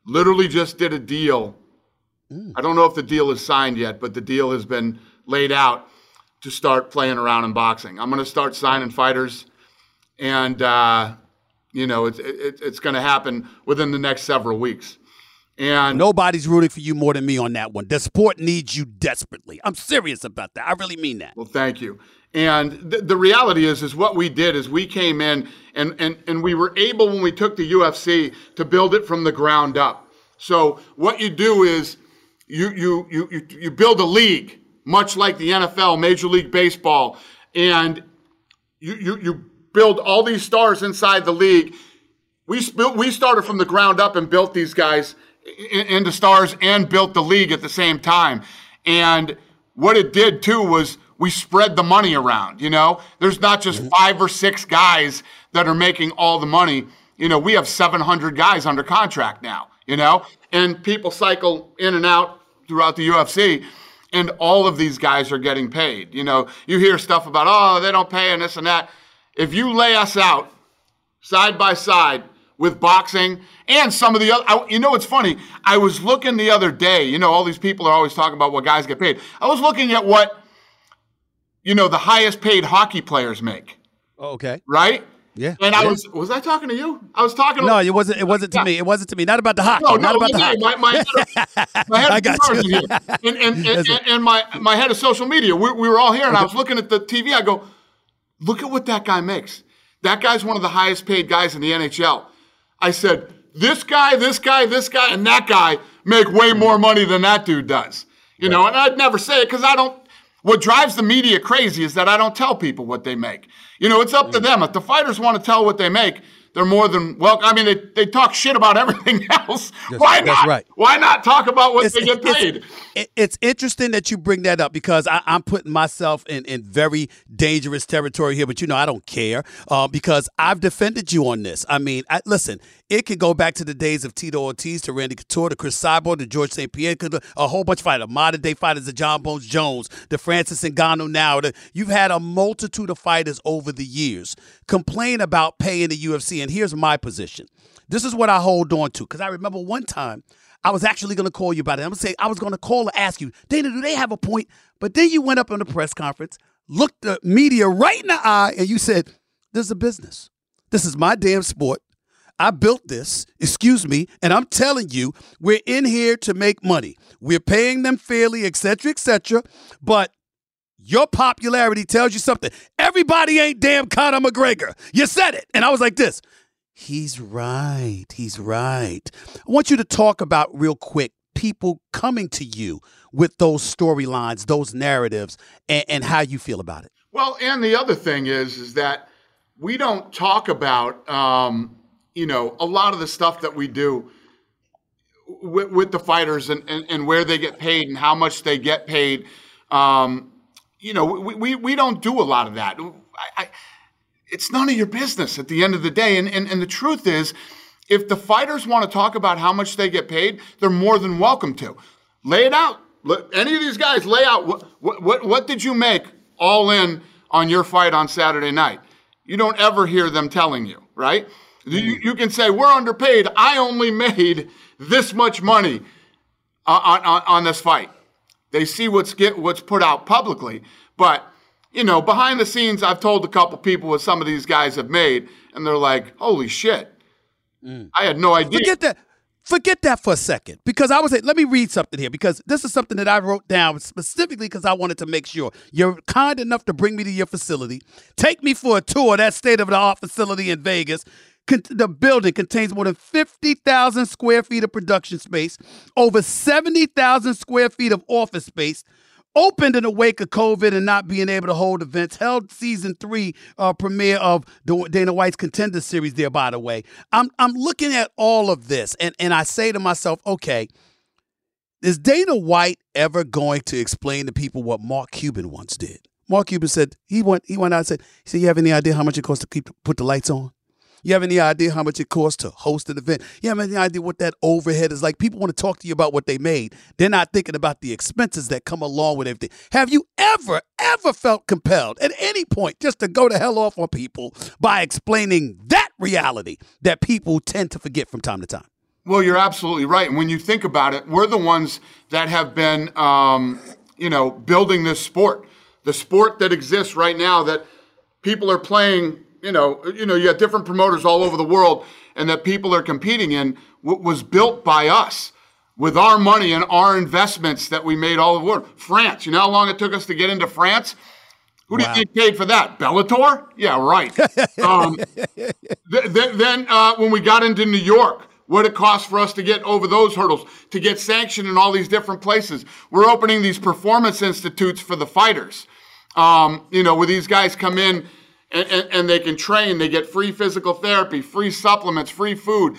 literally just did a deal. I don't know if the deal is signed yet, but the deal has been laid out to start playing around in boxing. I'm going to start signing fighters, and uh, you know it's it, it's going to happen within the next several weeks. And Nobody's rooting for you more than me on that one. The sport needs you desperately. I'm serious about that. I really mean that. Well, thank you. And th- the reality is, is what we did is we came in and, and, and we were able when we took the UFC to build it from the ground up. So what you do is you you you you, you build a league, much like the NFL, Major League Baseball, and you you you build all these stars inside the league. We we started from the ground up and built these guys into stars and built the league at the same time. And what it did too was we spread the money around. You know, there's not just mm-hmm. five or six guys that are making all the money. You know, we have 700 guys under contract now you know? And people cycle in and out throughout the UFC, and all of these guys are getting paid. You know, you hear stuff about, oh, they don't pay and this and that. If you lay us out side by side with boxing and some of the other, I, you know, it's funny. I was looking the other day, you know, all these people are always talking about what guys get paid. I was looking at what, you know, the highest paid hockey players make. Oh, okay. Right? Yeah. And I yeah. was was I talking to you? I was talking No, it wasn't. It wasn't to Yeah. me. It wasn't to me. Not about the hockey. No, Not no, about the hockey. my, my head, my head I got you. here. And, and, and, and, and my, my head of social media, we, we were all here, and I was looking at the TV. I go, look at what that guy makes. That guy's one of the highest paid guys in the NHL. I said, this guy, this guy, this guy, and that guy make way more money than that dude does. You know, and I'd never say it because I don't. What drives the media crazy is that I don't tell people what they make. You know, it's up to mm. them. If the fighters want to tell what they make, they're more than welcome. I mean, they, they talk shit about everything else. Why that's not? right. Why not talk about what It's, they get paid? it- it's interesting that you bring that up because I, I'm putting myself in, in very dangerous territory here, but you know I don't care uh, because I've defended you on this. I mean, I, listen, it could go back to the days of Tito Ortiz, to Randy Couture, to Cris Cyborg, to George St. Pierre, a whole bunch of fighters, modern day fighters, the Jon Bones Jones, the Francis Ngannou now. The, you've had a multitude of fighters over the years complain about paying the UFC, and here's my position. This is what I hold on to because I remember one time I was actually going to call you about it. I'm going to say I was going to call and ask you, Dana, do they have a point? But then you went up in the press conference, looked the media right in the eye, and you said, "This is a business. This is my damn sport. I built this, excuse me, and I'm telling you, we're in here to make money. We're paying them fairly, et cetera, et cetera. But your popularity tells you something. Everybody ain't damn Conor McGregor. You said it. And I was like this. He's right. He's right. I want you to talk about real quick people coming to you with those storylines, those narratives, and, and how you feel about it. Well, and the other thing is, is that we don't talk about, um, you know, a lot of the stuff that we do with, with the fighters and, and, and where they get paid and how much they get paid. Um, you know, we, we, we don't do a lot of that. I, I, it's none of your business at the end of the day. And, and, and the truth is, if the fighters want to talk about how much they get paid, they're more than welcome to. Lay it out. Let, any of these guys lay out what, what, what, what did you make all in on your fight on Saturday night? You don't ever hear them telling you, right? You, you can say, we're underpaid. I only made this much money on, on, on this fight. They see what's get what's put out publicly, but you know, behind the scenes, I've told a couple people what some of these guys have made, and they're like, "Holy shit! Mm. I had no idea." Forget that. Forget that for a second, because I was. Let me read something here, because this is something that I wrote down specifically because I wanted to make sure you're kind enough to bring me to your facility, take me for a tour of that state of the art facility in Vegas. The building contains more than 50,000 square feet of production space, over 70,000 square feet of office space, opened in the wake of COVID and not being able to hold events, held season three uh, premiere of Dana White's Contender Series there, by the way. I'm, I'm looking at all of this and, and I say to myself, okay, is Dana White ever going to explain to people what Mark Cuban once did? Mark Cuban said, he went, he went out and said, he said, you have any idea how much it costs to keep put the lights on? You have any idea how much it costs to host an event? You have any idea what that overhead is like? People want to talk to you about what they made. They're not thinking about the expenses that come along with everything. Have you ever, ever felt compelled at any point just to go to hell off on people by explaining that reality that people tend to forget from time to time? Well, you're absolutely right. And when you think about it, we're the ones that have been, um, you know, building this sport, the sport that exists right now that people are playing. You know, you know, you got different promoters all over the world, and that people are competing in was built by us with our money and our investments that we made all over the world. France, you know how long it took us to get into France? Who do you think paid for that? Bellator? Yeah, right. um, th- th- then uh, when we got into New York, what it cost for us to get over those hurdles, to get sanctioned in all these different places. We're opening these performance institutes for the fighters. Um, you know, where these guys come in and, and, and they can train, they get free physical therapy, free supplements, free food.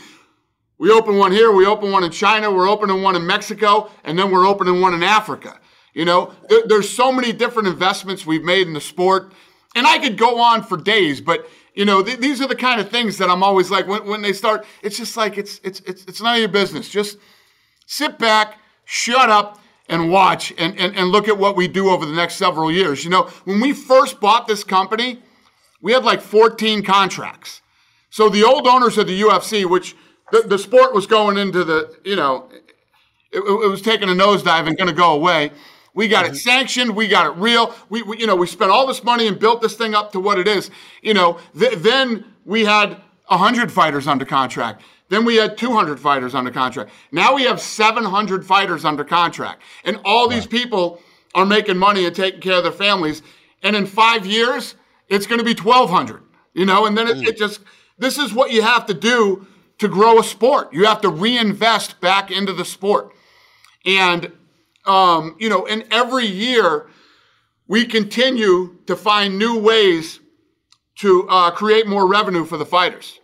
We open one here, we open one in China, we're opening one in Mexico, and then we're opening one in Africa. You know, there, there's so many different investments we've made in the sport, and I could go on for days, but You know, th- these are the kind of things that I'm always like when, when they start. It's just like it's it's it's it's none of your business. Just sit back, shut up, and watch and, and, and look at what we do over the next several years. You know, when we first bought this company, we had like 14 contracts. So the old owners of the UFC, which the, the sport was going into the, you know, it, it was taking a nosedive and going to go away. We got it mm-hmm. sanctioned. We got it real. We, we, you know, we spent all this money and built this thing up to what it is. You know, th- then we had 100 fighters under contract. Then we had 200 fighters under contract. Now we have 700 fighters under contract. And all these people are making money and taking care of their families. And in five years, it's going to be 1,200, you know, and then it, it just, this is what you have to do to grow a sport. You have to reinvest back into the sport. And, um, you know, and every year we continue to find new ways to uh, create more revenue for the fighters.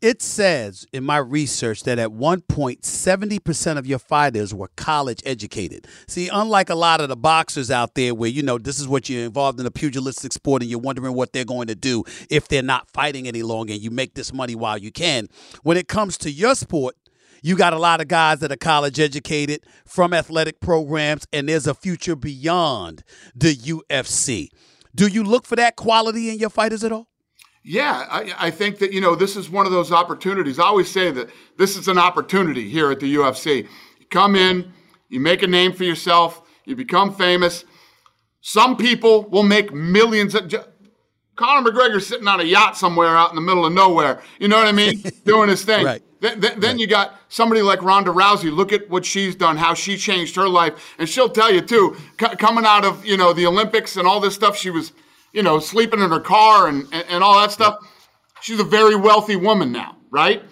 It says in my research that at one point, 70% of your fighters were college educated. See, unlike a lot of the boxers out there where, you know, this is what you're involved in a pugilistic sport and you're wondering what they're going to do if they're not fighting any longer and you make this money while you can. When it comes to your sport, you got a lot of guys that are college educated from athletic programs, and there's a future beyond the UFC. Do you look for that quality in your fighters at all? Yeah, I, I, think that, you know, this is one of those opportunities. I always say that this is an opportunity here at the UFC. You come in, you make a name for yourself, you become famous. Some people will make millions. Of, Conor McGregor's sitting on a yacht somewhere out in the middle of nowhere. You know what I mean? Doing his thing. right. Then, then, then you got somebody like Ronda Rousey. Look at what she's done, how she changed her life, and she'll tell you too. C- coming out of you know the Olympics and all this stuff, she was you know, sleeping in her car and, and, and all that stuff. She's a very wealthy woman now, right?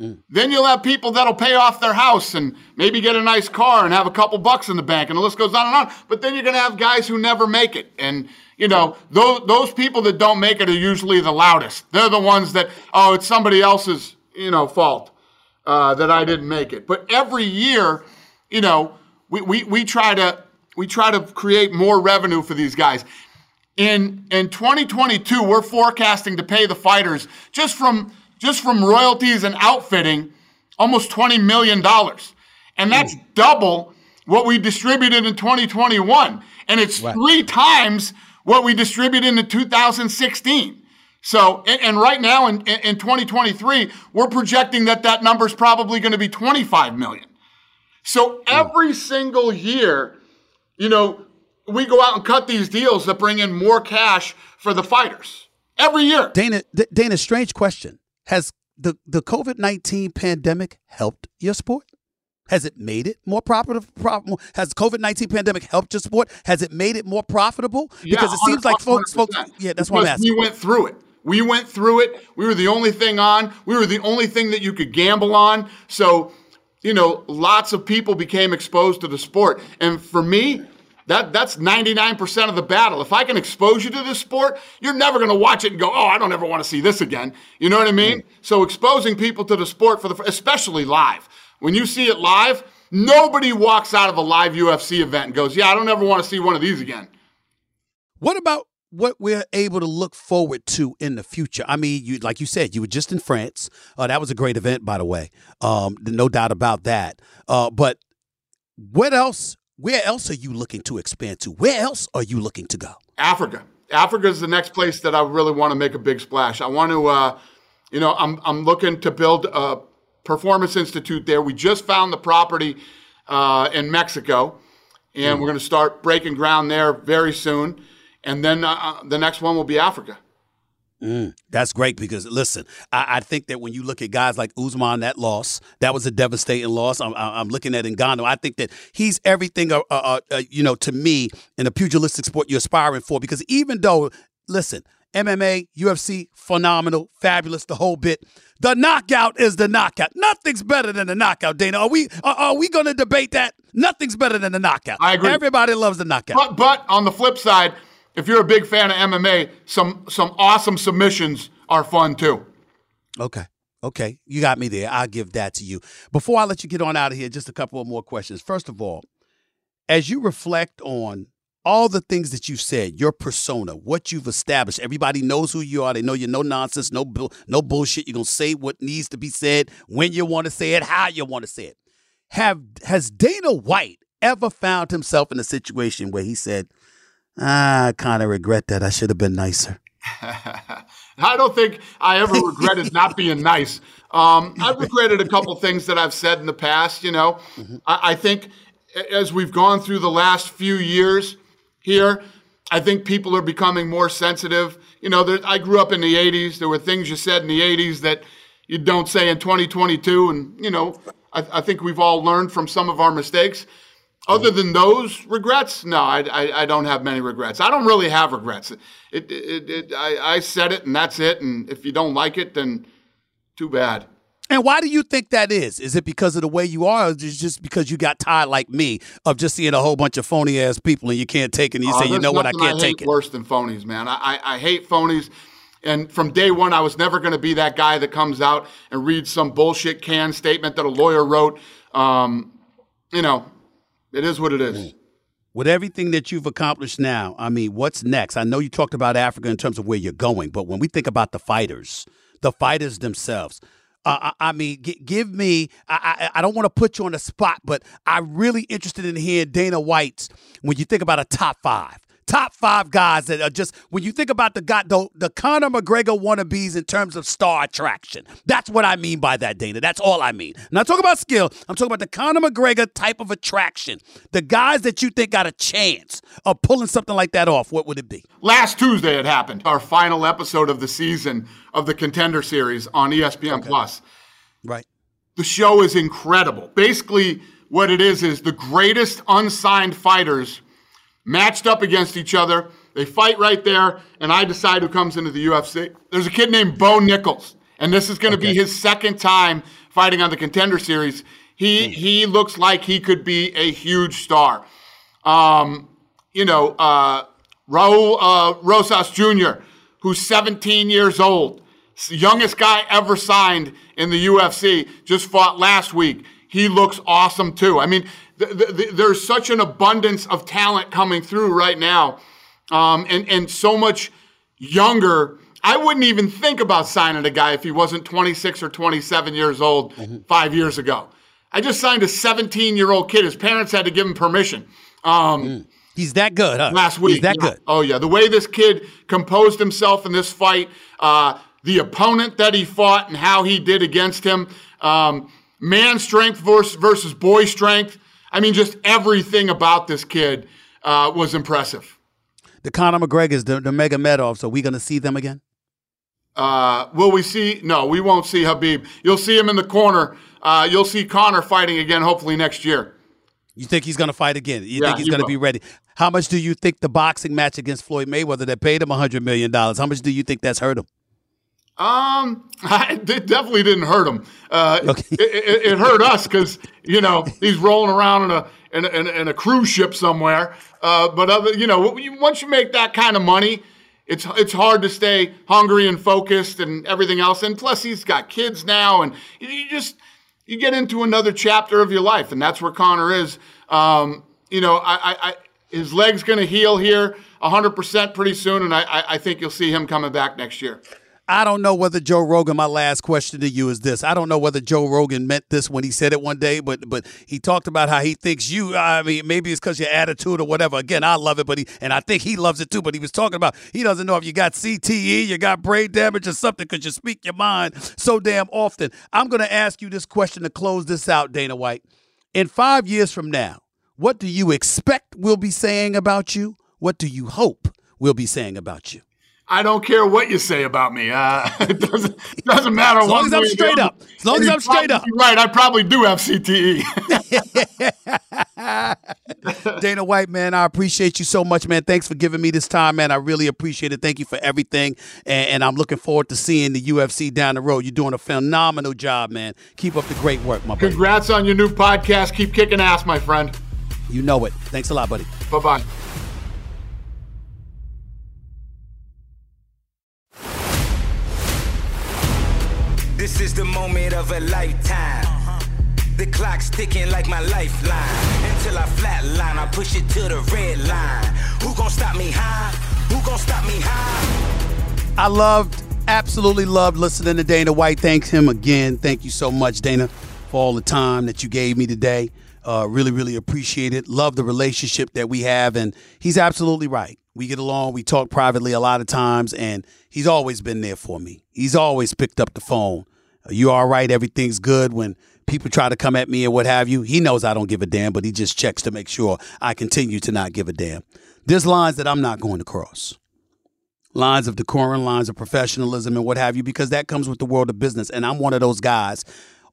Mm. Then you'll have people that'll pay off their house and maybe get a nice car and have a couple bucks in the bank, and the list goes on and on. But then you're going to have guys who never make it. And, you know, those, those people that don't make it are usually the loudest. They're the ones that, oh, it's somebody else's, you know, fault uh, that I didn't make it. But every year, you know, we, we, we try to we try to create more revenue for these guys. In in 2022, we're forecasting to pay the fighters just from just from royalties and outfitting almost 20 million dollars. And that's mm. double what we distributed in 2021 and it's three times what we distributed in 2016. So, and, and right now in, in 2023, we're projecting that that number is probably going to be 25 million. So every single year, you know, we go out and cut these deals that bring in more cash for the fighters every year. Dana, D- Dana, strange question. Has the, the COVID 19 pandemic helped your sport? Has it made it more profitable? Has COVID nineteen pandemic helped your sport? Has it made it more profitable? Because yeah, it seems like folks, folks, yeah, that's what I'm asking. We went through it. We went through it. We were the only thing on. We were the only thing that you could gamble on. So, you know, lots of people became exposed to the sport. And for me, that that's 99% of the battle. If I can expose you to this sport, you're never going to watch it and go, "Oh, I don't ever want to see this again." You know what I mean? Mm. So exposing people to the sport for the especially live. When you see it live, nobody walks out of a live UFC event and goes, "Yeah, I don't ever want to see one of these again." What about what we're able to look forward to in the future. I mean, you like you said, you were just in France. Uh, that was a great event, by the way. Um, no doubt about that. Uh, but what else where else are you looking to expand to? Where else are you looking to go? Africa. Africa is the next place that I really want to make a big splash. I want to, uh, you know, I'm, I'm looking to build a performance institute there. We just found the property uh, in Mexico, and mm. we're going to start breaking ground there very soon. And then uh, uh the next one will be Africa. Mm, that's great because listen, I, I, think that when you look at guys like Usman, that loss, that was a devastating loss. I'm, I'm looking at Ngannou. I think that he's everything, uh, uh, uh, you know, to me in a pugilistic sport you're aspiring for. Because even though, listen, MMA, UFC, phenomenal, fabulous, the whole bit. The knockout is the knockout. Nothing's better than the knockout, Dana. Are we are, are we going to debate that? Nothing's better than the knockout. I agree. Everybody loves the knockout. But, but on the flip side, if you're a big fan of MMA, some some awesome submissions are fun too. Okay. Okay. You got me there. I'll give that to you. Before I let you get on out of here, just a couple of more questions. First of all, as you reflect on all the things that you said, your persona, what you've established, everybody knows who you are. They know you're no nonsense, no bull, no bullshit. You're gonna say what needs to be said when you want to say it, how you want to say it. Have has Dana White ever found himself in a situation where he said, ah, "I kind of regret that. I should have been nicer." I don't think I ever regretted not being nice. Um, I've regretted a couple things that I've said in the past. You know, mm-hmm. I, I, think as we've gone through the last few years here, I think people are becoming more sensitive. You know, there, I grew up in the '80s. There were things you said in the '80s that you don't say in 2022, and you know, I, I think we've all learned from some of our mistakes. Other than those regrets, no, I, I, I, don't have many regrets. I don't really have regrets. It, it, it, it I, I said it, and that's it. And if you don't like it, then too bad. And why do you think that is? Is it because of the way you are, or is it just because you got tired like me of just seeing a whole bunch of phony ass people and you can't take it and you uh, say, you know what, I can't I take it? Worse than phonies, man. I, I hate phonies. And from day one, I was never going to be that guy that comes out and reads some bullshit canned statement that a lawyer wrote. Um, you know, it is what it is. With everything that you've accomplished now, I mean, what's next? I know you talked about Africa in terms of where you're going, but when we think about the fighters, the fighters themselves, uh, I, I, mean, g- give me. I, I, I don't want to put you on the spot, but I'm really interested in hearing Dana White's when you think about a top five top five guys that are just when you think about the guy the, the Conor McGregor wannabes in terms of star attraction. That's what I mean by that, Dana. That's all I mean. Not talking about skill. I'm talking about the Conor McGregor type of attraction. The guys that you think got a chance of pulling something like that off. What would it be? Last Tuesday it happened. Our final episode of the season of the Contender Series on ESPN okay. Plus. Right. The show is incredible. Basically, what it is is the greatest unsigned fighters matched up against each other. They fight right there, and I decide who comes into the UFC. There's a kid named Bo Nickal, and this is going to okay. be his second time fighting on the Contender Series. He mm. he looks like he could be a huge star. Um, you know, uh, Raul uh, Rosas Jr., who's 17 years old, youngest guy ever signed in the UFC, just fought last week. He looks awesome too. I mean, the, the, there's such an abundance of talent coming through right now, um, and and so much younger. I wouldn't even think about signing a guy if he wasn't 26 or 27 years old mm-hmm. five years ago. I just signed a 17 year old kid. His parents had to give him permission. Um, mm. He's that good, huh? Last week. He's that yeah. good. Oh, yeah. The way this kid composed himself in this fight, uh, the opponent that he fought and how he did against him, um, man strength versus, versus boy strength. I mean, just everything about this kid uh, was impressive. The Conor McGregor's, the, the Magomedovs, are we going to see them again? Uh, will we see? No, we won't see Khabib. You'll see him in the corner. Uh, you'll see Conor fighting again, hopefully next year. You think he's going to fight again? You yeah, think he's going to be ready? How much do you think the boxing match against Floyd Mayweather that paid him $100 million, how much do you think that's hurt him? Um, it definitely didn't hurt him. Uh, okay. it, it, it, hurt us because you know he's rolling around in a in a, in a cruise ship somewhere. Uh, but other, you know, once you make that kind of money, it's it's hard to stay hungry and focused and everything else. And plus, he's got kids now, and you just you get into another chapter of your life, and that's where Conor is. Um, you know, I, I, I his leg's going to heal here 100% pretty soon, and I, I think you'll see him coming back next year. I don't know whether Joe Rogan. My last question to you is this: I don't know whether Joe Rogan meant this when he said it one day, but but he talked about how he thinks you. I mean, maybe it's because your attitude or whatever. Again, I love it, but he and I think he loves it too. But he was talking about he doesn't know if you got CTE, you got brain damage, or something because you speak your mind so damn often. I'm going to ask you this question to close this out, Dana White. In five years from now, what do you expect we'll be saying about you? What do you hope we'll be saying about you? I don't care what you say about me. Uh, it doesn't it doesn't matter. As long as I'm straight up. As long as I'm straight up. Right. I probably do have CTE. Dana White, man, I appreciate you so much, man. Thanks for giving me this time, man. I really appreciate it. Thank you for everything, and, and I'm looking forward to seeing the UFC down the road. You're doing a phenomenal job, man. Keep up the great work, my buddy. Congrats on your new podcast. Keep kicking ass, my friend. You know it. Thanks a lot, buddy. Bye bye. This is the moment of a lifetime. The clock's ticking like my lifeline. Until I flatline, I push it to the red line. Who gon' stop me high? Who gon' stop me high? I loved, absolutely loved listening to Dana White. Thanks him again. Thank you so much, Dana, for all the time that you gave me today. Uh, really, really appreciate it. Love the relationship that we have, and he's absolutely right. We get along. We talk privately a lot of times, and he's always been there for me. He's always picked up the phone. Uh, you all right? Everything's good. When people try to come at me and what have you, he knows I don't give a damn, but he just checks to make sure I continue to not give a damn. There's lines that I'm not going to cross. Lines of decorum, lines of professionalism, and what have you, because that comes with the world of business. And I'm one of those guys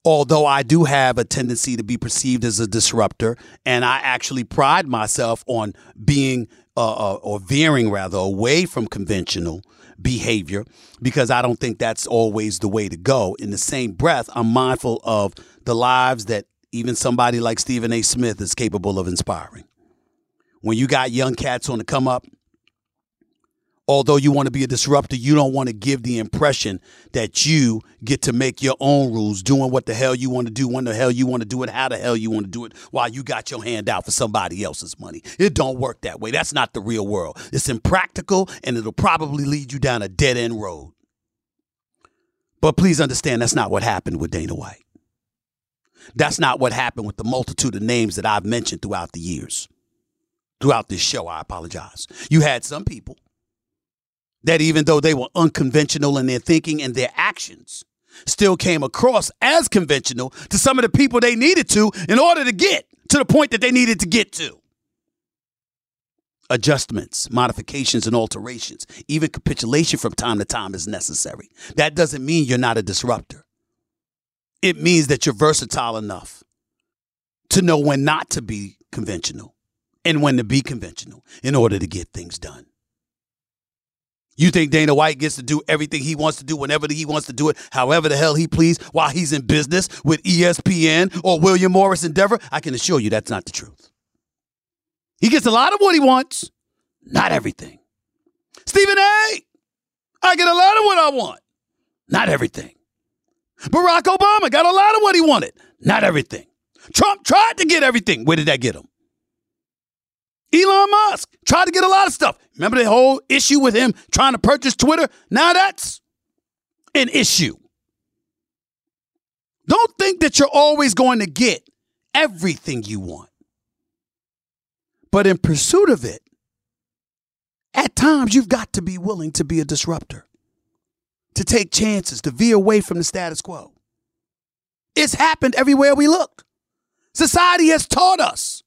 although I do have a tendency to be perceived as a disruptor, and I actually pride myself on being uh, uh, or veering rather away from conventional behavior because I don't think that's always the way to go. In the same breath, I'm mindful of the lives that even somebody like Stephen A. Smith is capable of inspiring. When you got young cats on the come up, although you want to be a disruptor, you don't want to give the impression that you get to make your own rules, doing what the hell you want to do, when the hell you want to do it, how the hell you want to do it, while you got your hand out for somebody else's money. It don't work that way. That's not the real world. It's impractical and it'll probably lead you down a dead end road. But please understand that's not what happened with Dana White. That's not what happened with the multitude of names that I've mentioned throughout the years. Throughout this show, I apologize. You had some people that even though they were unconventional in their thinking and their actions, still came across as conventional to some of the people they needed to in order to get to the point that they needed to get to. Adjustments, modifications, and alterations, even capitulation from time to time is necessary. That doesn't mean you're not a disruptor. It means that you're versatile enough to know when not to be conventional and when to be conventional in order to get things done. You think Dana White gets to do everything he wants to do whenever he wants to do it, however the hell he please, while he's in business with ESPN or William Morris Endeavor? I can assure you that's not the truth. He gets a lot of what he wants, not everything. Stephen A. I get a lot of what I want, not everything. Barack Obama got a lot of what he wanted, not everything. Trump tried to get everything. Where did that get him? Elon Musk tried to get a lot of stuff. Remember the whole issue with him trying to purchase Twitter? Now that's an issue. Don't think that you're always going to get everything you want. But in pursuit of it, at times you've got to be willing to be a disruptor, to take chances, to veer away from the status quo. It's happened everywhere we look. Society has taught us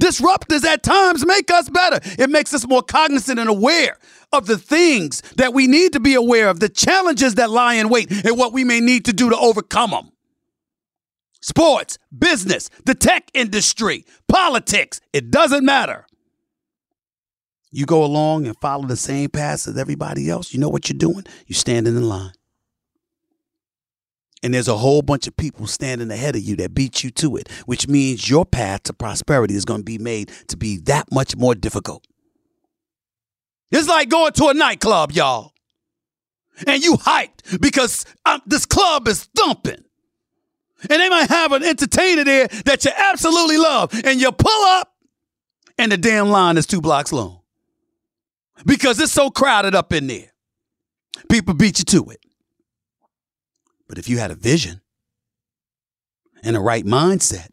Disruptors at times make us better. It makes us more cognizant and aware of the things that we need to be aware of, the challenges that lie in wait, and what we may need to do to overcome them. Sports, business, the tech industry, politics, it doesn't matter. You go along and follow the same path as everybody else. You know what you're doing? You're standing in line. And there's a whole bunch of people standing ahead of you that beat you to it, which means your path to prosperity is going to be made to be that much more difficult. It's like going to a nightclub, y'all. And you hyped because um, this club is thumping. And they might have an entertainer there that you absolutely love. And you pull up, and the damn line is two blocks long. Because it's so crowded up in there. People beat you to it. But if you had a vision and a right mindset,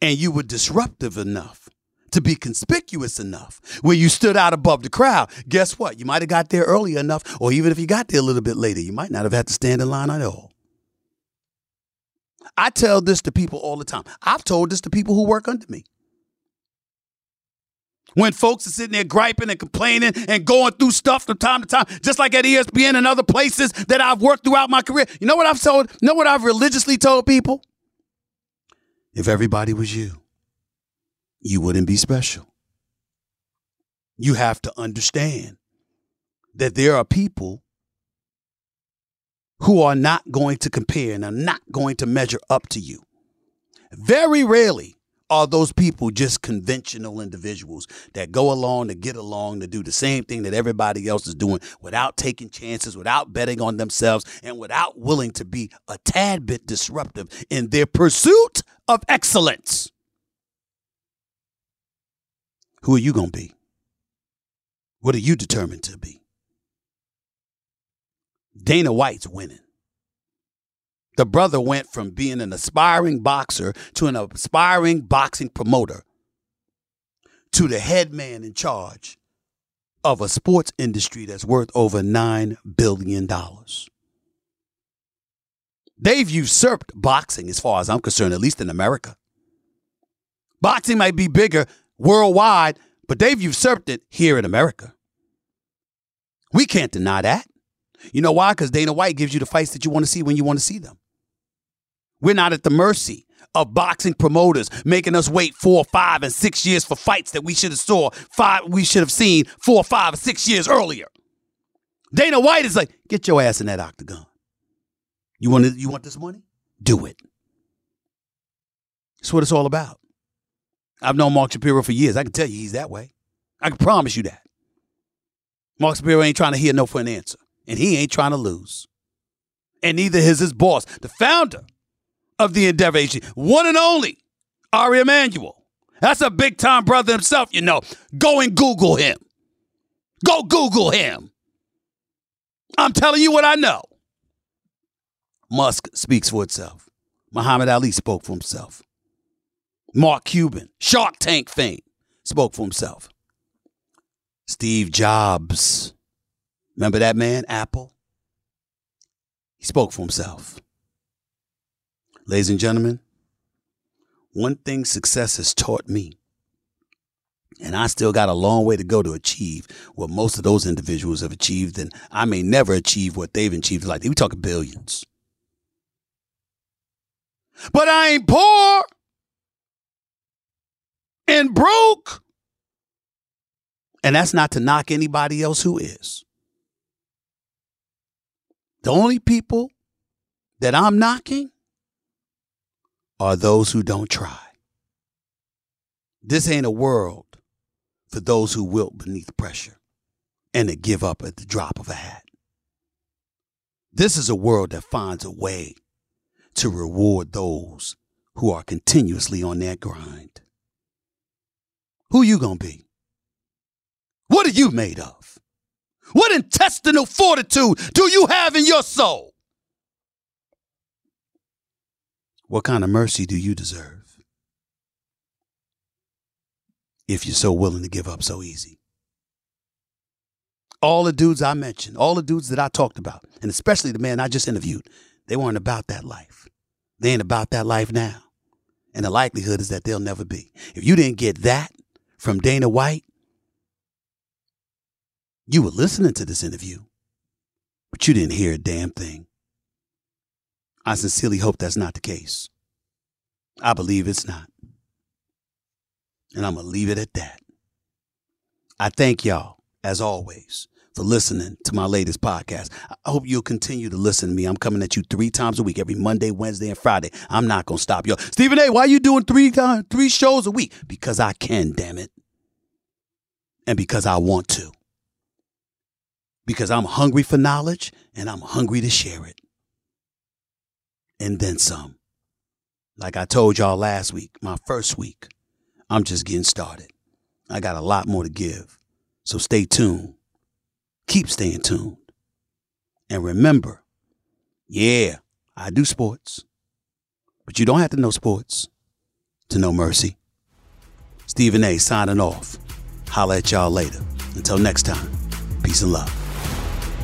and you were disruptive enough to be conspicuous enough where you stood out above the crowd, guess what? You might have got there early enough, or even if you got there a little bit later, you might not have had to stand in line at all. I tell this to people all the time. I've told this to people who work under me when folks are sitting there griping and complaining and going through stuff from time to time, just like at ESPN and other places that I've worked throughout my career. You know what I've told? You know what I've religiously told people? If everybody was you, you wouldn't be special. You have to understand that there are people who are not going to compare and are not going to measure up to you. Very rarely are those people just conventional individuals that go along to get along to do the same thing that everybody else is doing without taking chances, without betting on themselves, and without willing to be a tad bit disruptive in their pursuit of excellence? Who are you going to be? What are you determined to be? Dana White's winning. The brother went from being an aspiring boxer to an aspiring boxing promoter to the head man in charge of a sports industry that's worth over $9 billion. They've usurped boxing, as far as I'm concerned, at least in America. Boxing might be bigger worldwide, but they've usurped it here in America. We can't deny that. You know why? Because Dana White gives you the fights that you want to see when you want to see them. We're not at the mercy of boxing promoters making us wait four, five, and six years for fights that we should have saw five, we should have seen four, five, or six years earlier. Dana White is like, get your ass in that octagon. You want you want this money? Do it. That's what it's all about. I've known Mark Shapiro for years. I can tell you he's that way. I can promise you that. Mark Shapiro ain't trying to hear no for an answer, and he ain't trying to lose. And neither is his boss, the founder of the Endeavor Agency, one and only Ari Emanuel. That's a big time brother himself, you know. Go and Google him. Go Google him. I'm telling you what I know. Musk speaks for itself. Muhammad Ali spoke for himself. Mark Cuban, Shark Tank fame, spoke for himself. Steve Jobs, remember that man, Apple? He spoke for himself. Ladies and gentlemen, one thing success has taught me, and I still got a long way to go to achieve what most of those individuals have achieved, and I may never achieve what they've achieved. Like we talking billions. But I ain't poor and broke. And that's not to knock anybody else who is. The only people that I'm knocking are those who don't try. This ain't a world for those who wilt beneath pressure and to give up at the drop of a hat. This is a world that finds a way to reward those who are continuously on that grind. Who you gonna be? What are you made of? What intestinal fortitude do you have in your soul? What kind of mercy do you deserve? If you're so willing to give up so easy. All the dudes I mentioned, all the dudes that I talked about, and especially the man I just interviewed, they weren't about that life. They ain't about that life now. And the likelihood is that they'll never be. If you didn't get that from Dana White, you were listening to this interview, but you didn't hear a damn thing. I sincerely hope that's not the case. I believe it's not. And I'm going to leave it at that. I thank y'all, as always, for listening to my latest podcast. I hope you'll continue to listen to me. I'm coming at you three times a week, every Monday, Wednesday, and Friday. I'm not going to stop y'all. Stephen A., why are you doing three, three shows a week? Because I can, damn it. And because I want to. Because I'm hungry for knowledge and I'm hungry to share it and then some. Like I told y'all last week, my first week, I'm just getting started. I got a lot more to give. So stay tuned. Keep staying tuned. And remember, yeah, I do sports, but you don't have to know sports to know mercy. Stephen A signing off. Holla at y'all later. Until next time, peace and love.